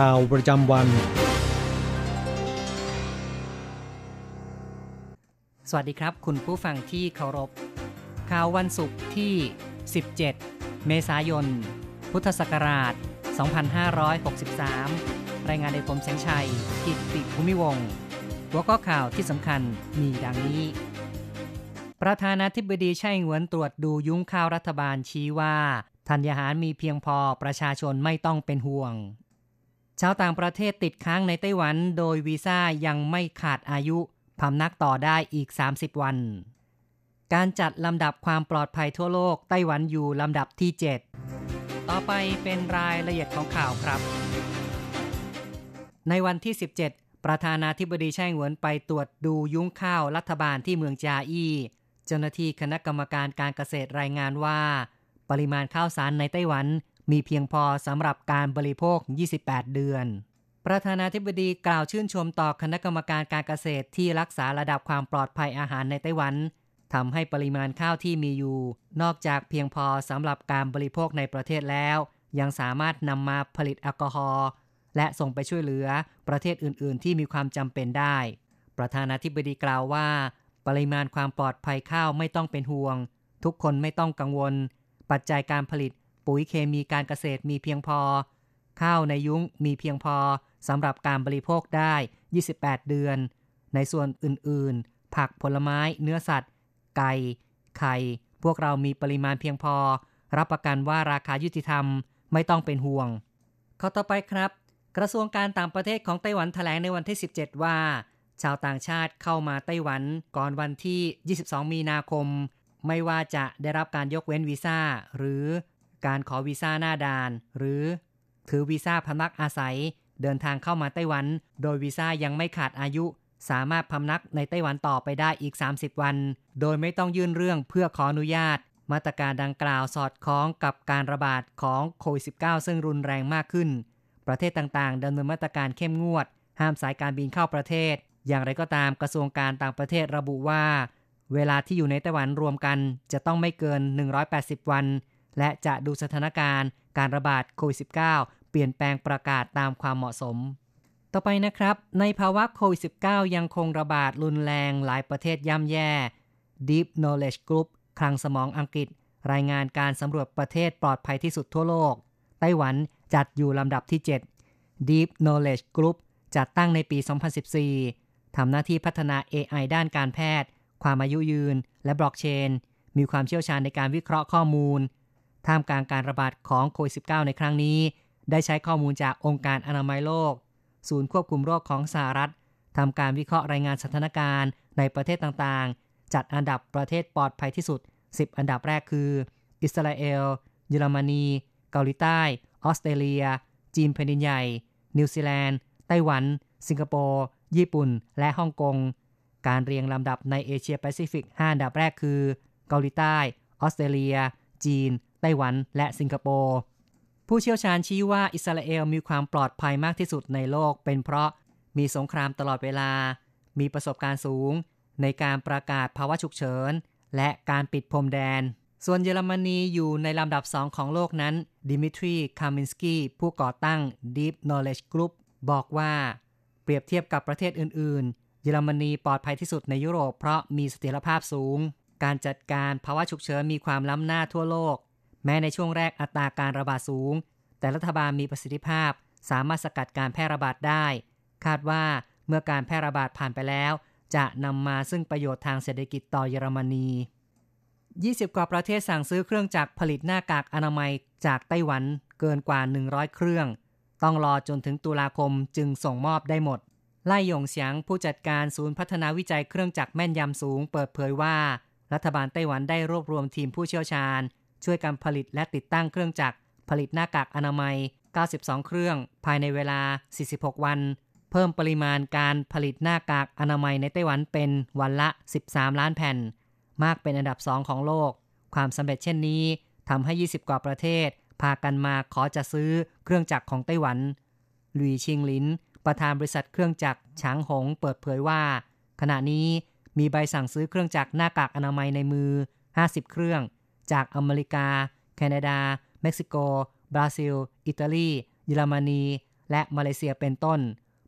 ข่าวประจำวัน สวัสดีครับ คุณผู้ฟังที่เคารพ ข่าววันศุกร์ที่ 17 เมษายน พุทธศักราช 2563 รายงานโดยผมแสงชัย กิตติภูมิวงศ์หัวข้อข่าวที่สำคัญมีดังนี้ ประธานาธิบดีไช่หวนตรวจดูยุ้งข้าวรัฐบาลชี้ว่าธัญญาหารมีเพียงพอประชาชนไม่ต้องเป็นห่วง ชาวต่างประเทศติดค้างในไต้หวัน โดยวีซ่ายังไม่ขาดอายุพำนักต่อได้อีก 30 วัน การจัดลำดับความปลอดภัยทั่วโลกไต้หวันอยู่ลำดับที่ 7 ต่อไปเป็นรายละเอียดของข่าวครับ ในวันที่ 17 ประธานาธิบดีแช่งหวนไปตรวจดูยุ้งข้าวรัฐบาลที่เมืองจาอี้เจ้าหน้าที่คณะกรรมการการเกษตรรายงานว่า ปริมาณข้าวสารในไต้หวัน มีเพียงพอสำหรับการบริโภค 28 เดือน ประธานาธิบดีกล่าวชื่นชมต่อคณะกรรมการการเกษตรที่รักษาระดับความปลอดภัยอาหารในไต้หวันทำให้ปริมาณข้าวที่มีอยู่ นอกจากเพียงพอสำหรับการบริโภคในประเทศแล้ว ยังสามารถนำมาผลิตแอลกอฮอล์และส่งไปช่วยเหลือประเทศอื่น ๆ ที่มีความจำเป็นได้ ประธานาธิบดีกล่าวว่า ปริมาณความปลอดภัยข้าวไม่ต้องเป็นห่วง ทุกคนไม่ต้องกังวล ปัจจัยการผลิต ปุ๋ยเคมีการเกษตรมีเพียงพอ ข้าวในยุ้งมีเพียงพอสำหรับการบริโภคได้ 28 เดือน ในส่วนอื่นๆ ผักผลไม้ เนื้อสัตว์ ไก่ ไข่ พวกเรามีปริมาณเพียงพอ รับประกันว่าราคายุติธรรมไม่ต้องเป็นห่วง ข้อต่อไปครับ กระทรวงการต่างประเทศของไต้หวันแถลงในวันที่ 17 ว่า ชาวต่างชาติเข้ามาไต้หวันก่อนวันที่ 22 มีนาคม ไม่ว่าจะได้รับการยกเว้นวีซ่าหรือ การขอวีซ่าหน้าด่าน หรือ ถือวีซ่าพำนักอาศัย เดินทางเข้ามาไต้หวัน โดยวีซ่ายังไม่ขาดอายุ สามารถพำนักในไต้หวันต่อไปได้อีก 30 วัน โดยไม่ต้องยื่นเรื่องเพื่อขออนุญาต มาตรการดังกล่าวสอดคล้องกับการระบาดของโควิด -19 ซึ่งรุนแรงมากขึ้น ประเทศต่างๆดำเนินมาตรการเข้มงวด ห้ามสายการบินเข้าประเทศ อย่างไรก็ตามกระทรวงการต่างประเทศระบุว่า เวลาที่อยู่ในไต้หวันรวมกันจะต้องไม่เกิน 180 วัน และจะดูสถานการณ์การระบาดโควิด -19 เปลี่ยนแปลงประกาศตามความเหมาะสม ต่อไปนะครับ ในภาวะโควิด -19 ยังคงระบาดรุนแรงหลายประเทศย่ำแย่ Deep Knowledge Group คลังสมองอังกฤษ รายงานการสำรวจประเทศปลอดภัยที่สุดทั่วโลก ไต้หวันจัดอยู่ลำดับที่ 7 Deep Knowledge Group จัดตั้งในปี 2014 ทำหน้าที่พัฒนา AI ด้านการแพทย์ ความอายุยืน และบล็อกเชน มีความเชี่ยวชาญในการวิเคราะห์ข้อมูล ท่ามกลางการระบาดของโควิด -19 ในครั้งนี้ ได้ใช้ข้อมูลจากองค์การอนามัยโลก ศูนย์ควบคุมโรคของสหรัฐทำการวิเคราะห์รายงานสถานการณ์ในประเทศต่างๆ จัดอันดับประเทศปลอดภัยที่สุด 10 อันดับแรกคือ อิสราเอล เยอรมนี เกาหลีใต้ ออสเตรเลีย จีนแผ่นดินใหญ่ นิวซีแลนด์ ไต้หวัน สิงคโปร์ ญี่ปุ่น และฮ่องกง การเรียงลำดับในเอเชียแปซิฟิก 5 อันดับแรกคือ เกาหลีใต้ ออสเตรเลีย จีน ไต้หวันและสิงคโปร์ผู้เชี่ยวชาญชี้ว่าอิสราเอลมีความปลอดภัยมากที่สุดในโลก เป็นเพราะมีสงครามตลอดเวลา มีประสบการณ์สูง ในการประกาศภาวะฉุกเฉิน และการปิดพรมแดน ส่วนเยอรมนีอยู่ในลำดับสองของโลกนั้น ดิมิทรี คามินสกี้ ผู้ก่อตั้ง Deep Knowledge Group บอกว่า เปรียบเทียบกับประเทศอื่น ๆ เยอรมนีปลอดภัยที่สุดในยุโรปเพราะมีเสถียรภาพสูง การจัดการภาวะฉุกเฉินมีความล้ำหน้าทั่วโลก แม้ในช่วงแรกอัตราการระบาดสูง แต่รัฐบาลมีประสิทธิภาพ สามารถสกัดการแพร่ระบาดได้ คาดว่าเมื่อการแพร่ระบาดผ่านไปแล้ว จะนำมาซึ่งประโยชน์ทางเศรษฐกิจต่อเยอรมนี 20 กว่าประเทศสั่งซื้อเครื่องจักรผลิตหน้ากากอนามัยจากไต้หวันเกินกว่า 100 เครื่อง ต้องรอจนถึงตุลาคมจึงส่งมอบได้หมด ไล่หยงเสียงผู้จัดการศูนย์พัฒนาวิจัยเครื่องจักรแม่นยำสูง เปิดเผยว่า รัฐบาลไต้หวันได้รวบรวมทีมผู้เชี่ยวชาญ ช่วยการผลิตและติดตั้งเครื่องจักร ผลิตหน้ากากอนามัย 92 เครื่อง ภายในเวลา 46 วัน เพิ่มปริมาณการผลิตหน้ากากอนามัยในไต้หวันเป็นวันละ 13 ล้านแผ่น มากเป็นอันดับสองของโลก ความสำเร็จเช่นนี้ทำให้ 20 กว่าประเทศ พากันมาขอจะซื้อเครื่องจักรของไต้หวันหลุยชิงลิน ประธานบริษัทเครื่องจักรฉางหง เปิดเผยว่า ขณะนี้มีใบสั่งซื้อเครื่องจักรหน้ากากอนามัยในมือ 50 เครื่อง จากอเมริกา แคนาดา เม็กซิโก บราซิล อิตาลี เยอรมนี และมาเลเซียเป็นต้น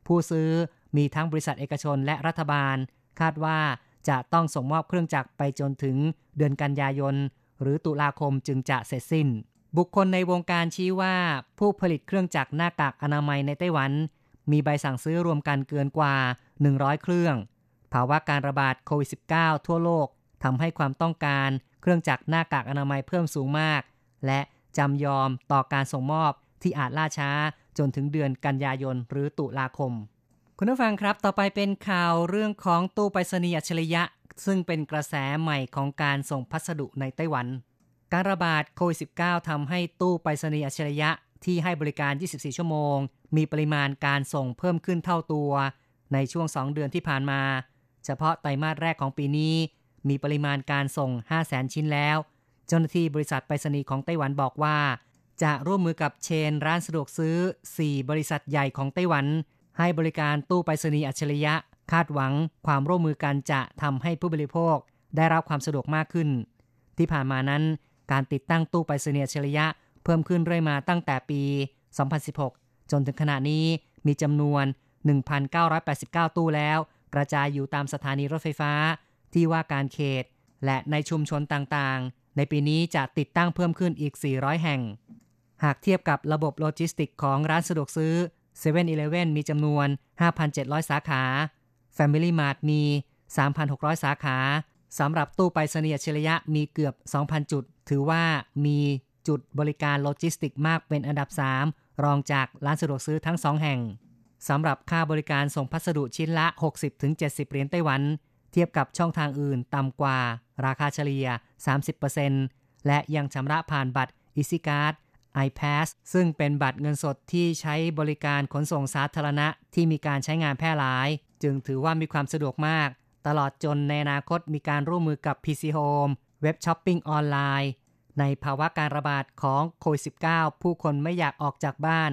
ผู้ซื้อมีทั้งบริษัทเอกชนและรัฐบาล คาดว่าจะต้องส่งมอบเครื่องจักรไปจนถึงเดือนกันยายน หรือตุลาคมจึงจะเสร็จสิ้น บุคคลในวงการชี้ว่า ผู้ผลิตเครื่องจักรหน้ากากอนามัยในไต้หวัน มีใบสั่งซื้อรวมกันเกินกว่า 100 เครื่อง ภาวะการระบาดโควิด -19 ทั่วโลกทำให้ความต้องการ เครื่องจักรหน้ากากอนามัยเพิ่มสูงมาก และจำยอมต่อการส่งมอบที่อาจล่าช้าจนถึงเดือนกันยายนหรือตุลาคม คุณผู้ฟังครับต่อไปเป็นข่าวเรื่องของตู้ไปรษณีย์อัจฉริยะ ซึ่งเป็นกระแสใหม่ของการส่งพัสดุในไต้หวัน การระบาดโควิด -19 ทำให้ตู้ไปรษณีย์อัจฉริยะที่ให้บริการ 24 ชั่วโมง มีปริมาณการส่งเพิ่มขึ้นเท่าตัว ในช่วง 2 เดือนที่ผ่านมา เฉพาะไตรมาสแรกของปีนี้ มีปริมาณการส่ง 500,000 ชิ้นแล้ว เจ้าหน้าที่บริษัทไปรษณีย์ของไต้หวันบอกว่า จะร่วมมือกับเชนร้านสะดวกซื้อ 4 บริษัทใหญ่ของไต้หวัน ให้บริการตู้ไปรษณีย์อัจฉริยะ คาดหวังความร่วมมือกันจะทำให้ผู้บริโภคได้รับความสะดวกมากขึ้น ที่ผ่านมานั้น การติดตั้งตู้ไปรษณีย์อัจฉริยะ เพิ่มขึ้นเรื่อยมาตั้งแต่ปี 2016 จนถึงขณะนี้มีจำนวน 1,989 ตู้แล้ว กระจายอยู่ตามสถานีรถไฟฟ้า ที่ว่าการเขต และในชุมชนต่างๆ ในปีนี้จะติดตั้งเพิ่มขึ้นอีก 400 แห่ง หากเทียบกับระบบโลจิสติกของร้านสะดวกซื้อ7 e เ e ่ e มีจำนวน 5,700 สาขา Family Mart มี 3,600 สาขาสำหรับตู้ไปรษณีย์อัจฉริยะมีเกือบ 2,000 จุด ถือว่ามีจุดบริการโลจิสติกมากเป็นอันดับ 3 รองจากร้านสะดวกซื้อทั้ง 2 แห่งสำหรับค่าบริการส่งพัสดุชิ้นละ 60-70 เหรียญไต้หวัน ทียบกับช่องทางอื่นต่ำกว่า ราคาเฉลี่ย 30%และยังชำระผ่านบัตร EasyCard iPass ซึ่งเป็นบัตรเงินสดที่ใช้บริการขนส่งสาธารณะที่มีการใช้งานแพร่หลาย จึงถือว่ามีความสะดวกมาก ตลอดจนในอนาคตมีการร่วมมือกับ PC Home เว็บช้อปปิ้งออนไลน์ ในภาวะการระบาดของโควิด -19 ผู้คนไม่อยากออกจากบ้าน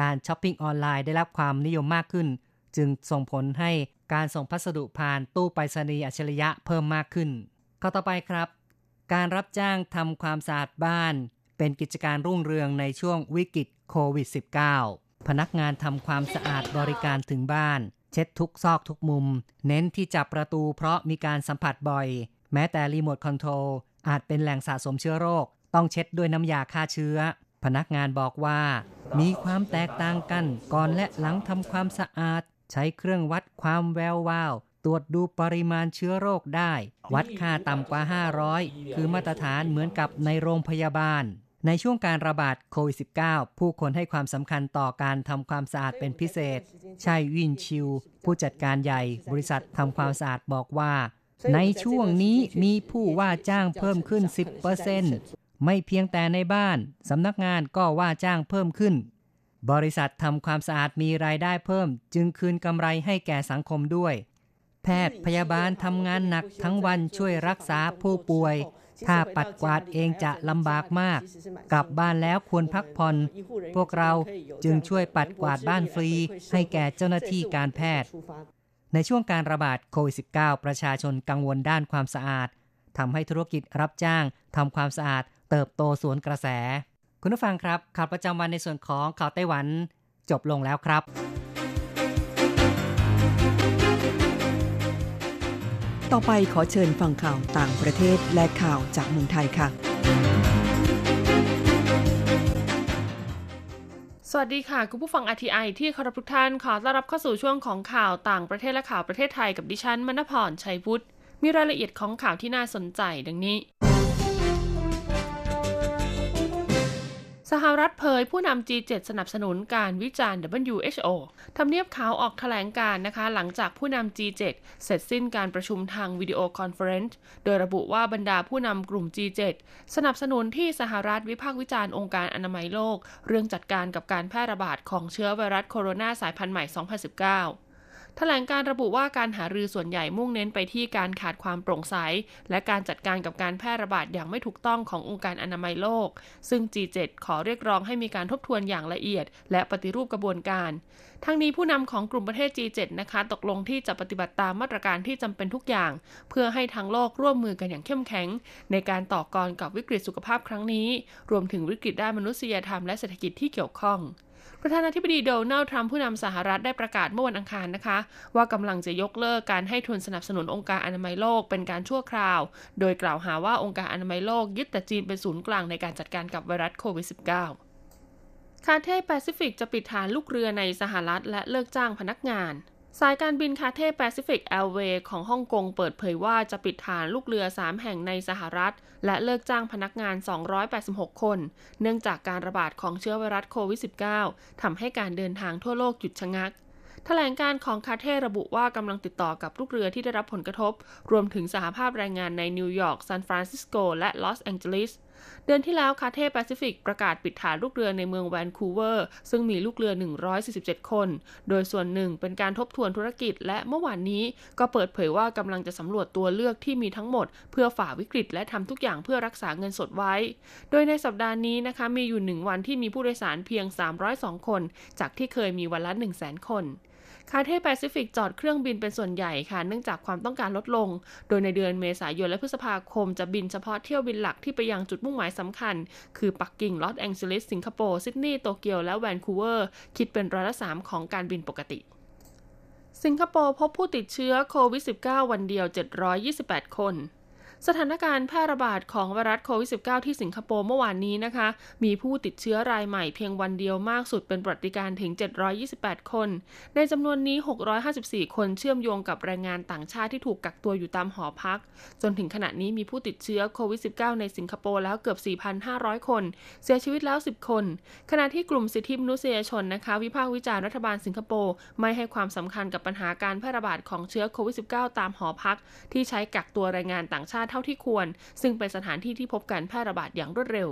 การช้อปปิ้งออนไลน์ได้รับความนิยมมากขึ้น จึงส่งผลให้ การส่งพัสดุผ่านตู้ไปรษณีย์อัจฉริยะเพิ่มมากขึ้น ข้อต่อไปครับ การรับจ้างทำความสะอาดบ้าน เป็นกิจการรุ่งเรืองในช่วงวิกฤตโควิด -19 พนักงานทำความสะอาดบริการถึงบ้าน เช็ดทุกซอกทุกมุม เน้นที่จับประตูเพราะมีการสัมผัสบ่อย แม้แต่รีโมทคอนโทรลอาจเป็นแหล่งสะสมเชื้อโรค ต้องเช็ดด้วยน้ำยาฆ่าเชื้อ พนักงานบอกว่า มีความแตกต่างกันก่อนและหลังทำความสะอาด ใช้เครื่องวัดความแวววาว ตรวจดูปริมาณเชื้อโรคได้ วัดค่าต่ำกว่า 500 คือมาตรฐานเหมือนกับในโรงพยาบาล ในช่วงการระบาดโควิด -19 ผู้คนให้ความสำคัญต่อการทำความสะอาดเป็นพิเศษใช่วินชิว ผู้จัดการใหญ่บริษัททำความสะอาดบอกว่า ในช่วงนี้มีผู้ว่าจ้างเพิ่มขึ้น 10%ไม่เพียงแต่ในบ้าน สำนักงานก็ว่าจ้างเพิ่มขึ้น บริษัททำความสะอาดมีรายได้เพิ่ม จึงคืนกำไรให้แก่สังคมด้วย แพทย์พยาบาลทำงานหนักทั้งวันช่วยรักษาผู้ป่วย ถ้าปัดกวาดเองจะลำบากมาก กลับบ้านแล้วควรพักผ่อน พวกเราจึงช่วยปัดกวาดบ้านฟรี ให้แก่เจ้าหน้าที่การแพทย์ ในช่วงการระบาดโควิด -19 ประชาชนกังวลด้านความสะอาดทำให้ธุรกิจรับจ้างทำความสะอาดเติบโตสวนกระแส คุณผู้ฟังครับข่าวประจำวันในส่วนของข่าวไต้หวันจบลงแล้วครับ ต่อไปขอเชิญฟังข่าวต่างประเทศและข่าวจากเมืองไทยค่ะสสวัสดีค่ะ คุณผู้ฟัง RTI ที่เคารพทุกท่านขอต้อนรับเข้าสู่ช่วงของข่าวต่างประเทศและข่าวประเทศไทยกับดิฉันมณพรชัยพุทธมีรายละเอียดของข่าวที่น่าสนใจดังนี้ สหรัฐเผยผู้นำ G7 สนับสนุนการวิจารณ์ WHO ทำเนียบขาวออกแถลงการณ์นะคะ หลังจากผู้นำ G7 เสร็จสิ้นการประชุมทาง video conference โดยระบุว่าบรรดาผู้นำกลุ่ม G7 สนับสนุนที่สหรัฐวิพากษ์วิจารณ์องค์การอนามัยโลก เรื่องจัดการกับการแพร่ระบาดของเชื้อไวรัสโคโรนาสายพันธุ์ใหม่ 2019 แถลงการณ์ระบุว่าการหารือส่วนใหญ่มุ่งเน้นไปที่การขาดความโปร่งใส และการจัดการกับการแพร่ระบาดอย่างไม่ถูกต้องขององค์การอนามัยโลก ซึ่ง G7 ขอเรียกร้องให้มีการทบทวนอย่างละเอียด และปฏิรูปกระบวนการ ทั้งนี้ผู้นำของกลุ่มประเทศ G7 นะคะ ตกลงที่จะปฏิบัติตามมาตรการที่จำเป็นทุกอย่าง เพื่อให้ทั้งโลกร่วมมือกันอย่างเข้มแข็ง ในการต่อกรกับวิกฤตสุขภาพครั้งนี้ รวมถึงวิกฤตด้านมนุษยธรรมและเศรษฐกิจที่เกี่ยวข้อง ประธานาธิบดีโดนัลด์ทรัมป์ผู้นำสหรัฐได้ประกาศเมื่อวันอังคารนะคะ ว่ากำลังจะยกเลิกการให้ทุนสนับสนุนองค์การอนามัยโลกเป็นการชั่วคราว โดยกล่าวหาว่าองค์การอนามัยโลกยึดแต่จีนเป็นศูนย์กลางในการจัดการกับไวรัสโควิด -19 Cathay Pacific จะปิดฐานลูกเรือในสหรัฐและเลิกจ้างพนักงาน สายการบิน Cathay Pacific Airways ของฮ่องกงเปิดเผยว่าจะปิดฐานลูกเรือ 3 แห่งในสหรัฐ และเลิกจ้างพนักงาน 286 คน เนื่องจากการระบาดของเชื้อไวรัสโควิด -19 ทำให้การเดินทางทั่วโลกหยุดชะงักแถลงการณ์ของ Cathay ระบุว่ากำลังติดต่อกับลูกเรือที่ได้รับผลกระทบ รวมถึงสหภาพแรงงานในนิวยอร์กซานฟรานซิสโกและลอสแองเจลิส เดือนที่แล้ว Cathay Pacific ประกาศปิดฐานลูกเรือในเมืองแวนคูเวอร์ ซึ่งมีลูกเรือ 147 คน โดยส่วนหนึ่งเป็นการทบทวนธุรกิจ และเมื่อวานนี้ก็เปิดเผยว่ากำลังจะสำรวจตัวเลือกที่มีทั้งหมด เพื่อฝ่าวิกฤต และทำทุกอย่างเพื่อรักษาเงินสดไว้ โดยในสัปดาห์นี้นะคะมีอยู่หนึ่งวันที่มีผู้โดยสารเพียง 302 คน จากที่เคยมีวันละ 1 0 0 0 0 0 คน Cathay Pacific จอดเครื่องบินเป็นส่วนใหญ่ค่ะ เนื่องจากความต้องการลดลง โดยในเดือนเมษายนและพฤษภาคมจะบินเฉพาะเที่ยวบินหลักที่ไปยังจุดมุ่งหมายสำคัญ คือปักกิ่งลอสแองเจลิสสิงคโปร์ซิดนีย์โตเกียวและแวนคูเวอร์คิดเป็นร้อยละสามของการบินปกติสิงคโปร์พบผู้ติดเชื้อโควิด -19 วันเดียว 728 คน สถานการณ์แพร่ระบาดของไวรัสโควิด -19 ที่สิงคโปร์เมื่อวานนี้นะคะ มีผู้ติดเชื้อรายใหม่เพียงวันเดียวมากสุดเป็นประวัติการณ์ถึง 728 คน ในจำนวนนี้ 654 คนเชื่อมโยงกับแรงงานต่างชาติที่ถูกกักตัวอยู่ตามหอพัก จนถึงขณะนี้มีผู้ติดเชื้อโควิด -19 ในสิงคโปร์แล้วเกือบ 4,500 คน เสียชีวิตแล้ว 10 คน ขณะที่กลุ่มสิทธิมนุษยชนนะคะ วิพากษ์วิจารณ์รัฐบาลสิงคโปร์ไม่ให้ความสำคัญกับปัญหาการแพร่ระบาดของเชื้อโควิด -19 ตามหอพัก ที่ใช้กักตัวแรงงานต่างชาติเท่าที่ควร ซึ่งเป็นสถานที่ที่พบการแพร่ระบาดอย่างรวดเร็ว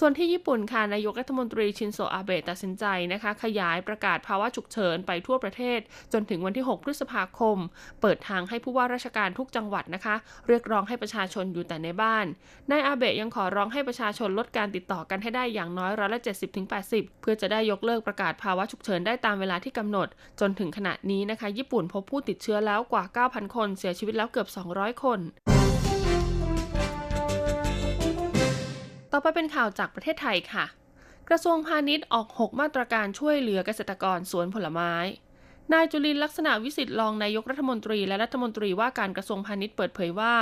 ส่วนที่ญี่ปุ่นค่ะนายกรัฐมนตรีชินโซอาเบะตัดสินใจนะคะ ขยายประกาศภาวะฉุกเฉินไปทั่วประเทศ จนถึงวันที่ 6 พฤษภาคม เปิดทางให้ผู้ว่าราชการทุกจังหวัดนะคะ เรียกร้องให้ประชาชนอยู่แต่ในบ้านนายอาเบะยังขอร้องให้ประชาชนลดการติดต่อกันให้ได้อย่างน้อยร้อยละเจ็ดสิบถึงแปดสิบเพื่อจะได้ยกเลิกประกาศภาวะฉุกเฉินได้ตามเวลาที่กำหนด จนถึงขณะนี้นะคะ ญี่ปุ่นพบผู้ติดเชื้อแล้วกว่า 9,000 คน เสียชีวิตแล้วเกือบ 200 คน ต่อไปเป็นข่าวจากประเทศไทยค่ะ กระทรวงพาณิชย์ออก 6 มาตรการช่วยเหลือเกษตรกรสวนผลไม้ นายจุลินลักษณะวิสิทธิ์รองนายกรัฐมนตรีและรัฐมนตรีว่าการกระทรวงพาณิชย์เปิดเผยว่า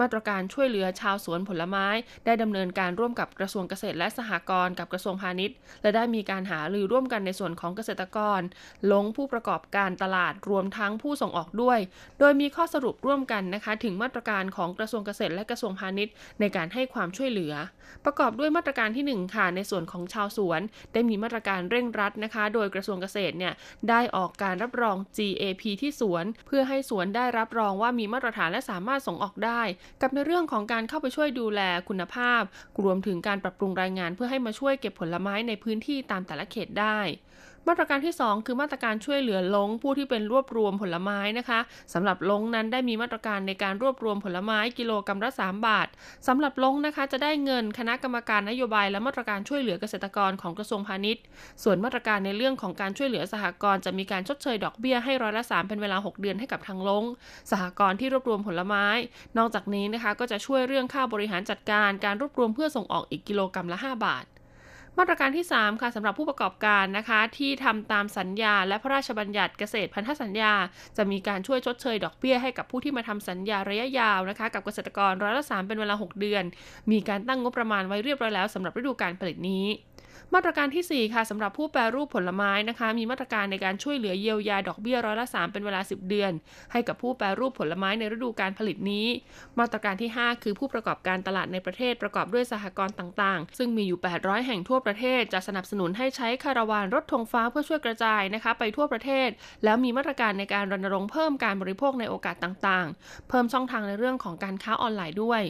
มาตรการช่วยเหลือชาวสวนผลไม้ ได้ดำเนินการร่วมกับกระทรวงเกษตรและสหกรณ์กับกระทรวงพาณิชย์ และได้มีการหารือร่วมกันในส่วนของเกษตรกร ลงผู้ประกอบการตลาดรวมทั้งผู้ส่งออกด้วย โดยมีข้อสรุปร่วมกันนะคะถึงมาตรการของกระทรวงเกษตรและกระทรวงพาณิชย์ ในการให้ความช่วยเหลือ ประกอบด้วยมาตรการที่ 1 ค่ะในส่วนของชาวสวน ได้มีมาตรการเร่งรัดนะคะ โดยกระทรวงเกษตรเนี่ยได้ออกการรับรอง GA GAP ที่สวน เพื่อให้สวนได้รับรองว่ามีมาตรฐานและสามารถส่งออกได้ กับในเรื่องของการเข้าไปช่วยดูแลคุณภาพ รวมถึงการปรับปรุงรายงานเพื่อให้มาช่วยเก็บผลไม้ในพื้นที่ตามแต่ละเขตได้ มาตรการที่ 2 คือมาตรการช่วยเหลือลงผู้ที่เป็นรวบรวมผลไม้นะคะสำหรับลงนั้นได้มีมาตรการในการรวบรวมผลไม้กิโลกรัมละ3บาทสำหรับลงนะคะจะได้เงินคณะกรรมการนโยบายและมาตรการช่วยเหลือเกษตรกรของกระทรวงพาณิชย์ ส่วนมาตรการในเรื่องของการช่วยเหลือสหกรณ์จะมีการชดเชยดอกเบี้ยให้ร้อยละ3เป็นเวลา 6 เดือนให้กับทางลง สหกรณ์ที่รวบรวมผลไม้ นอกจากนี้นะคะก็จะช่วยเรื่องค่าบริหารจัดการการรวบรวมเพื่อส่งออกอีกกิโลกรัมละ 5 บาท มาตรการที่ 3 ค่ะสำหรับผู้ประกอบการนะคะ ที่ทำตามสัญญา และพระราชบัญญัติเกษตรพันธสัญญา จะมีการช่วยชดเชยดอกเบี้ยให้กับผู้ที่มาทำสัญญาระยะยาวนะคะ กับเกษตรกรร้อยละสเป็นเวลา 6 เดือน มีการตั้งงบประมาณไว้เรียบร้อยแล้วสำหรับฤดูการผลิตนี้ มาตรการที่ 4 ค่ะสำหรับผู้แปรรูปผลไม้นะคะ มีมาตรการในการช่วยเหลือเยียวยาดอกเบี้ยร้อยละ 3 เป็นเวลา 10 เดือน ให้กับผู้แปรรูปผลไม้ในฤดูการผลิตนี้ มาตรการที่ 5 คือผู้ประกอบการตลาดในประเทศประกอบด้วยสหกรณ์ต่างๆ ซึ่งมีอยู่ 800 แห่งทั่วประเทศ จะสนับสนุนให้ใช้คาราวานรถธงฟ้าเพื่อช่วยกระจายนะคะไปทั่วประเทศ แล้วมีมาตรการในการรณรงค์เพิ่มการบริโภคในโอกาสต่างๆ เพิ่มช่องทางในเรื่องของการค้าออนไลน์ด้วย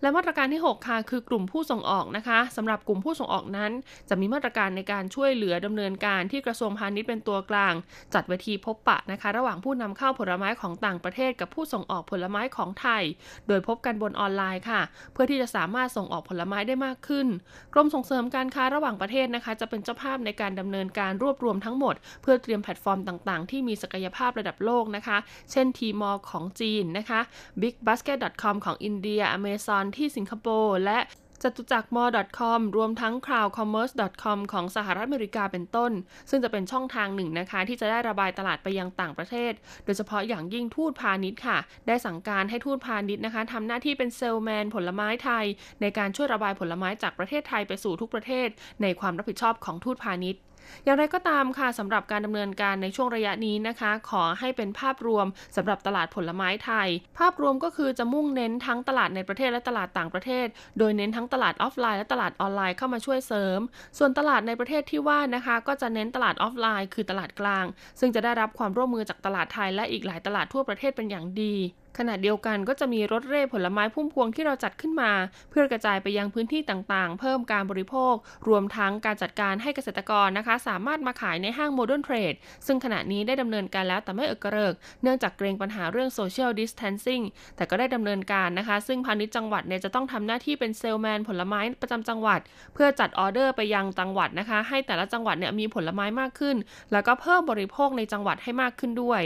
และมาตรการที่ 6 ค่ะคือกลุ่มผู้ส่งออกนะคะสำหรับกลุ่มผู้ส่งออกนั้นจะมีมาตรการในการช่วยเหลือดำเนินการที่กระทรวงพาณิชย์เป็นตัวกลาง จัดเวทีพบปะนะคะ ระหว่างผู้นำเข้าผลไม้ของต่างประเทศ กับผู้ส่งออกผลไม้ของไทย โดยพบกันบนออนไลน์ค่ะ เพื่อที่จะสามารถส่งออกผลไม้ได้มากขึ้น กรมส่งเสริมการค้าระหว่างประเทศนะคะ จะเป็นเจ้าภาพในการดำเนินการรวบรวมทั้งหมด เพื่อเตรียมแพลตฟอร์มต่างๆ ที่มีศักยภาพระดับโลกนะคะ เช่นทีมอของจีนนะคะ bigbasket.com ของอินเดีย Amazon ที่สิงคโปร์และ จตุจักรมอ .com รวมทั้ง crowdcommerce.com ของสหรัฐอเมริกาเป็นต้น ซึ่งจะเป็นช่องทางหนึ่งนะคะ ที่จะได้ระบายตลาดไปยังต่างประเทศ โดยเฉพาะอย่างยิ่งทูตพาณิชย์ค่ะ ได้สั่งการให้ทูตพาณิชย์นะคะทำหน้าที่เป็นเซลแมนผลไม้ไทย ในการช่วยระบายผลไม้จากประเทศไทยไปสู่ทุกประเทศ ในความรับผิดชอบของทูตพาณิชย์ อย่างไรก็ตามค่ะสำหรับการดำเนินการในช่วงระยะนี้นะคะ ขอให้เป็นภาพรวมสำหรับตลาดผลไม้ไทย ภาพรวมก็คือจะมุ่งเน้นทั้งตลาดในประเทศและตลาดต่างประเทศ โดยเน้นทั้งตลาดออฟไลน์และตลาดออนไลน์เข้ามาช่วยเสริม ส่วนตลาดในประเทศที่ว่านะคะ ก็จะเน้นตลาดออฟไลน์ คือตลาดกลาง ซึ่งจะได้รับความร่วมมือจากตลาดไทและอีกหลายตลาดทั่วประเทศเป็นอย่างดี ขณะเดียวกันก็จะมีรถเร่ผลไม้พุ่มพวงที่เราจัดขึ้นมา เพื่อกระจายไปยังพื้นที่ต่างๆ เพิ่มการบริโภค รวมทั้งการจัดการให้เกษตรกรนะคะ สามารถมาขายในห้าง modern trade ซึ่งขณะนี้ได้ดำเนินการแล้วแต่ไม่เอิกเกริก เนื่องจากเกรงปัญหาเรื่อง social distancing แต่ก็ได้ดำเนินการนะคะ ซึ่งพาณิชย์จังหวัดเนี่ยจะต้องทำหน้าที่เป็นเซลแมนผลไม้ประจำจังหวัด เพื่อจัดออเดอร์ไปยังจังหวัดนะคะ ให้แต่ละจังหวัดเนี่ยมีผลไม้มากขึ้น แล้วก็เพิ่มบริโภคในจังหวัดให้มากขึ้นด้วย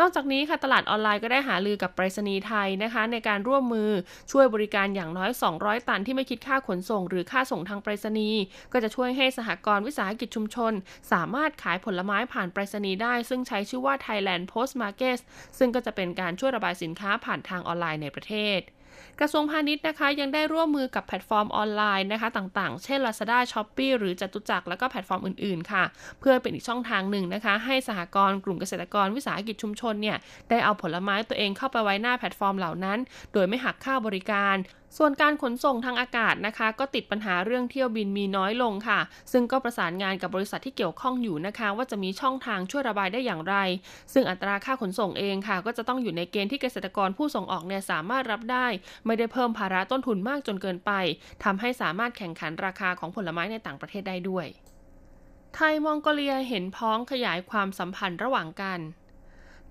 นอกจากนี้ค่ะตลาดออนไลน์ก็ได้หารือกับไปรษณีย์ไทยนะคะ ในการร่วมมือช่วยบริการอย่างน้อย 200 ตันที่ไม่คิดค่าขนส่ง หรือค่าส่งทางไปรษณีย์ก็จะช่วยให้สหกรณ์วิสาหกิจชุมชน สามารถขายผลไม้ผ่านไปรษณีย์ได้ ซึ่งใช้ชื่อว่า Thailand Post Mart ซึ่งก็จะเป็นการช่วยระบายสินค้าผ่านทางออนไลน์ในประเทศ กระทรวงพาณิชย์นะคะยังได้ร่วมมือกับแพลตฟอร์มออนไลน์นะคะต่างๆ เช่น Lazada, Shopee หรือจตุจักรแล้วก็แพลตฟอร์มอื่นๆค่ะ เพื่อเป็นอีกช่องทางหนึ่งนะคะ ให้สหกรณ์กลุ่มเกษตรกรวิสาหกิจชุมชนเนี่ยได้เอาผลไม้ตัวเองเข้าไปไว้หน้าแพลตฟอร์มเหล่านั้น โดยไม่หักค่าบริการ ส่วนการขนส่งทางอากาศนะคะ ก็ติดปัญหาเรื่องเที่ยวบินมีน้อยลงค่ะ ซึ่งก็ประสานงานกับบริษัทที่เกี่ยวข้องอยู่นะคะ ว่าจะมีช่องทางช่วยระบายได้อย่างไร ซึ่งอัตราค่าขนส่งเองค่ะ ก็จะต้องอยู่ในเกณฑ์ที่เกษตรกรผู้ส่งออกเนี่ยสามารถรับได้ ไม่ได้เพิ่มภาระต้นทุนมากจนเกินไปทำให้สามารถแข่งขันราคาของผลไม้ในต่างประเทศได้ด้วย ไทยมองโกเลียเห็นพ้องขยายความสัมพันธ์ระหว่างกัน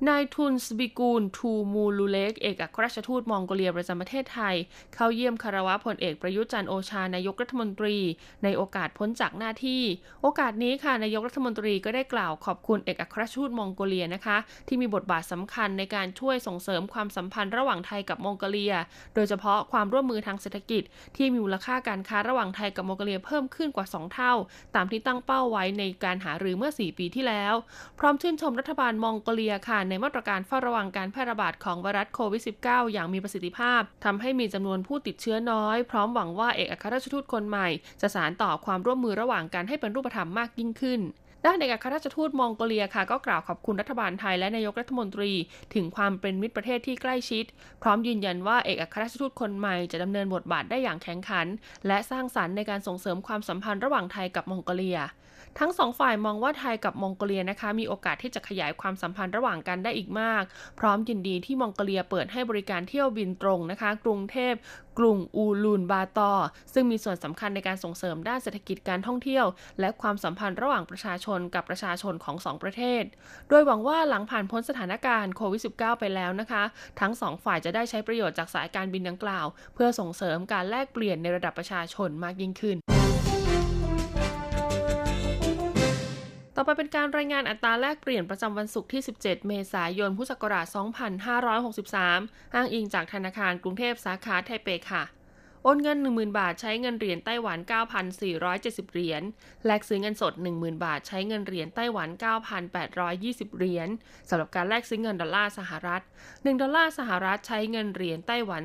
นายทุนสบิกูล ทูมูลูเล็กเอกอัครราชทูตมองโกเลียประจำประเทศไทย เข้าเยี่ยมคารวะพลเอกประยุจันโอชานายกรัฐมนตรี ในโอกาสพ้นจากหน้าที่ โอกาสนี้ค่ะนายกรัฐมนตรีก็ได้กล่าวขอบคุณเอกอัครราชทูตมองโกเลียนะคะ ที่มีบทบาทสำคัญในการช่วยส่งเสริมความสัมพันธ์ระหว่างไทยกับมองโกเลีย โดยเฉพาะความร่วมมือทางเศรษฐกิจ ที่มีมูลค่าการค้าระหว่างไทยกับมองโกเลียเพิ่มขึ้นกว่า 2 เท่า ตามที่ตั้งเป้าไว้ในการหารือเมื่อ 4 ปีที่แล้ว พร้อมชื่นชมรัฐบาลมองโกเลียค่ะในมาตรการเฝ้าระวังการแพร่ระบาดของไวรัสโควิด -19 อย่างมีประสิทธิภาพทำให้มีจำนวนผู้ติดเชื้อน้อย พร้อมหวังว่าเอกอัครราชทูตคนใหม่ จะสานต่อความร่วมมือระหว่างกันให้เป็นรูปธรรมมากยิ่งขึ้นด้านเอกอัครราชทูตมองโกเลียค่ะก็กล่าวขอบคุณรัฐบาลไทยและนายกรัฐมนตรี ถึงความเป็นมิตรประเทศที่ใกล้ชิด พร้อมยืนยันว่าเอกอัครราชทูตคนใหม่จะดำเนินบทบาทได้อย่างแข็งขัน และสร้างสรรค์ในการส่งเสริมความสัมพันธ์ระหว่างไทยกับมองโกเลีย ทั้งสองฝ่ายมองว่าไทยกับมองโกเลียนะคะ มีโอกาสที่จะขยายความสัมพันธ์ระหว่างกันได้อีกมาก พร้อมยินดีที่มองโกเลียเปิดให้บริการเที่ยวบินตรงนะคะ กรุงเทพกรุงอูลูนบาตอซึ่งมีส่วนสำคัญในการส่งเสริมด้านเศรษฐกิจการท่องเที่ยว และความสัมพันธ์ระหว่างประชาชนกับประชาชนของสองประเทศ โดยหวังว่าหลังผ่านพ้นสถานการณ์โควิด -19 ไปแล้วนะคะ ทั้งสองฝ่ายจะได้ใช้ประโยชน์จากสายการบินดังกล่าว เพื่อส่งเสริมการแลกเปลี่ยนในระดับประชาชนมากยิ่งขึ้น ต่อไปเป็นการรายงานอัตราแลกเปลี่ยนประจำวันศุกร์ที่ 17 เมษายน พุทธศักราช 2563 อ้างอิงจากธนาคารกรุงเทพสาขาไทเปค่ะ โอนเงิน 10,000 บาทใช้เงินเหรียญไต้หวัน 9,470 เหรียญ แลกซื้อเงินสด 10,000 บาทใช้เงินเหรียญไต้หวัน 9,820 เหรียญสำหรับการแลกซื้อเงินดอลลาร์สหรัฐ 1 ดอลลาร์สหรัฐใช้เงินเหรียญไต้หวัน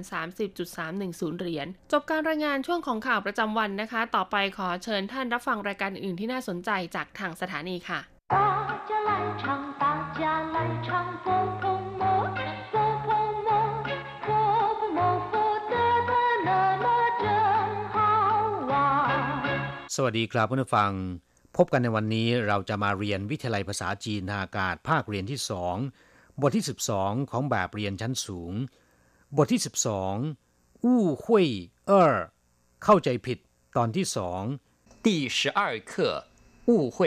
30.310 เหรียญ จบการรายงานช่วงของข่าวประจำวันนะคะ ต่อไปขอเชิญท่านรับฟังรายการอื่นที่น่าสนใจจากทางสถานีค่ะ สวัสดีครับเพื่อนฟัง พบกันในวันนี้เราจะมาเรียนวิทยาลัยภาษาจีนทางอากาศภาคเรียนที่สองบทที่ 12 ของแบบเรียนชั้นสูง บทที่ 12อู้หุยเออเข้าใจผิดตอนที่สอง第十二课误会